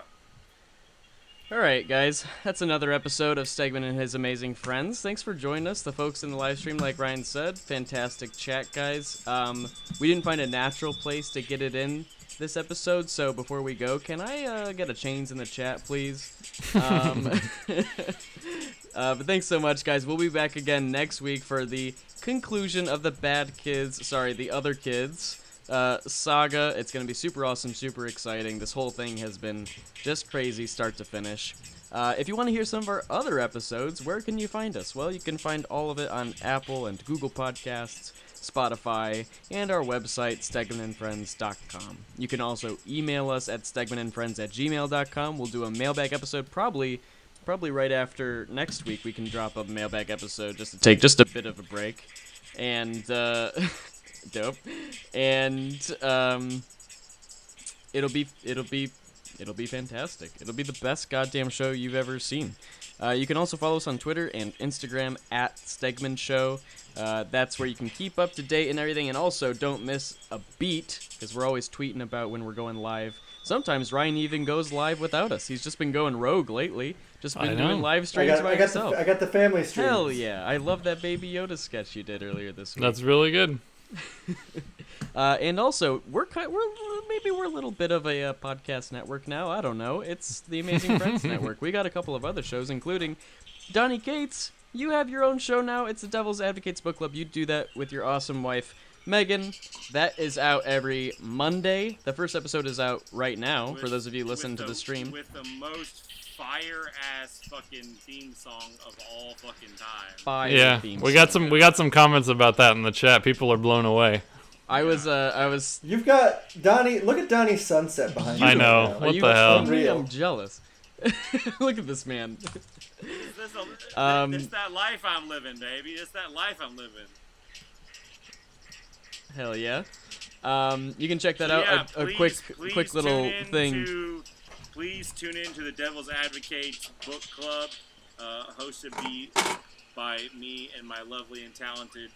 All right, guys. That's another episode of Stegman and his amazing friends. Thanks for joining us, the folks in the live stream. Like Ryan said, fantastic chat, guys. Um, we didn't find a natural place to get it in this episode, so before we go, can I uh, get a chains in the chat, please? Um, uh, but thanks so much, guys. We'll be back again next week for the conclusion of the Bad Kids. Sorry, the Other Kids. uh, saga. It's going to be super awesome, super exciting. This whole thing has been just crazy, start to finish. Uh, if you want to hear some of our other episodes, where can you find us? Well, you can find all of it on Apple and Google Podcasts, Spotify, and our website, stegmanandfriends.com. You can also email us at stegmanandfriends at gmail.com. We'll do a mailbag episode probably probably right after next week. We can drop a mailbag episode just to take just a bit of a break. And, uh, dope. And, um, it'll be, it'll be It'll be fantastic. It'll be the best goddamn show you've ever seen. Uh, you can also follow us on Twitter and Instagram at Stegman Show. Uh, that's where you can keep up to date and everything. And also, don't miss a beat because we're always tweeting about when we're going live. Sometimes Ryan even goes live without us. He's just been going rogue lately. Just
I
been
know.
doing live
I
streams
got,
by
I got,
himself.
the, I got the family stream.
Hell yeah! I love that Baby Yoda sketch you did earlier this week.
That's really good.
Uh, and also, we're kind, we're maybe we're a little bit of a uh, podcast network now. I don't know. It's the Amazing Friends Network. We got a couple of other shows, including Donny Cates. You have your own show now. It's the Devil's Advocates Book Club. You do that with your awesome wife, Megan. That is out every Monday. The first episode is out right now for those of you listening
with
to the stream.
With the most fire ass fucking theme song of all fucking time.
Fire
Yeah,
theme
we got some we got some comments about that in the chat. People are blown away.
I was uh I was.
You've got Donny. Look at Donny's sunset behind you.
I
right
know.
now.
Are
What
you
the hell?
hungry?
Unreal.
I'm jealous. Look at this man.
It's, this
Um,
it's that life I'm living, baby. It's that life I'm living.
Hell yeah. Um, you can check that
Yeah,
out. A, a
please-
quick,
please
quick
tune
little
in
thing.
Please tune in to the Devil's Advocates Book Club, uh, hosted by me and my lovely and talented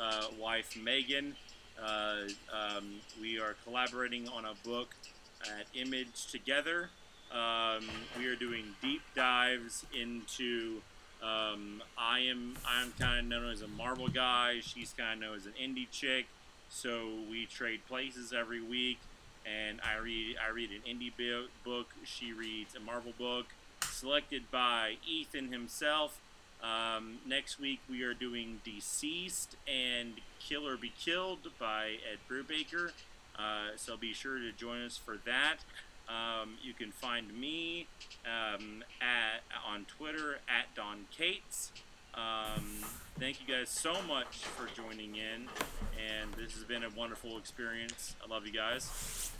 uh, wife Megan. Uh, um, we are collaborating on a book at Image together. Um, we are doing deep dives into. Um, I am I'm kind of known as a Marvel guy. She's kind of known as an indie chick. So we trade places every week, and I read I read an indie book. She reads a Marvel book, selected by Ethan himself. Um, next week we are doing Deceased and Kill or Be Killed by Ed Brubaker. Uh, so be sure to join us for that. Um, you can find me um, at on Twitter at Don Cates. Um, thank you guys so much for joining in, and this has been a wonderful experience. I love you guys.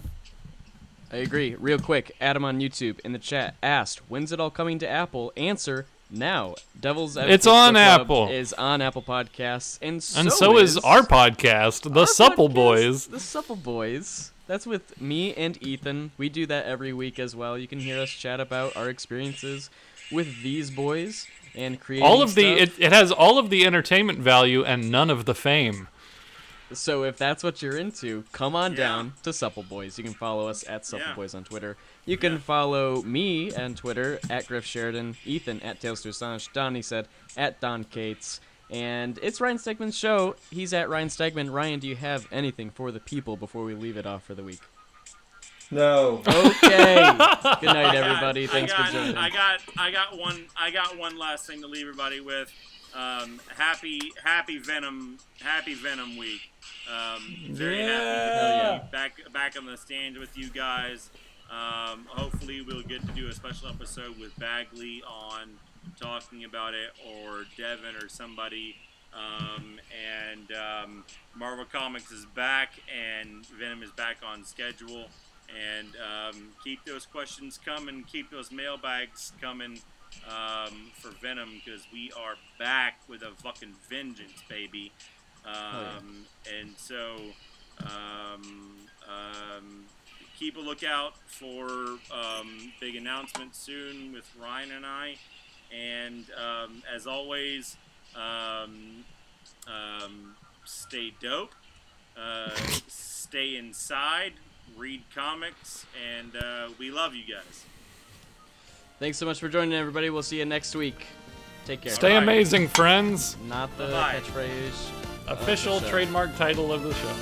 I agree. Real quick, Adam on YouTube in the chat asked, "When's it all coming to Apple?" Answer now. Devil's It's
on
Club
Apple.
Is on Apple Podcasts, and so,
And so is our podcast, The
our
Supple
podcast,
Boys.
The Supple Boys. That's with me and Ethan. We do that every week as well. You can hear us chat about our experiences with these boys and creating
All of the it, it has all of the entertainment value and none of the fame.
So if that's what you're into, come on
Yeah.
down to Supple Boys. You can follow us at Supple
Yeah.
Boys on Twitter. You can follow me on Twitter at Griff Sheridan, Ethan at Tales to Astonish, Donny said at Don Cates. And it's Ryan Stegman's show. He's at Ryan Stegman. Ryan, do you have anything for the people before we leave it off for the week?
No.
Okay. Good night,
I got-
everybody. Thanks
got,
for joining.
I got, I got one, I got one last thing to leave everybody with. Um, happy, happy Venom, happy Venom week. Um, very happy to be back, back on the stand with you guys. Um, hopefully, we'll get to do a special episode with Bagley on talking about it, or Devin, or somebody. Um, and um, Marvel Comics is back, and Venom is back on schedule. And um, keep those questions coming, keep those mailbags coming um, for Venom, because we are back with a fucking vengeance, baby. Um, And so, um, um, keep a lookout for um, big announcements soon with Ryan and I. And um, as always, um, um, stay dope, uh, stay inside, read comics, and uh, we love you guys.
Thanks so much for joining, everybody. We'll see you next week. Take care.
Stay
Bye.
amazing, friends.
Not the
Bye-bye.
catchphrase. of the
Official trademark title of the show.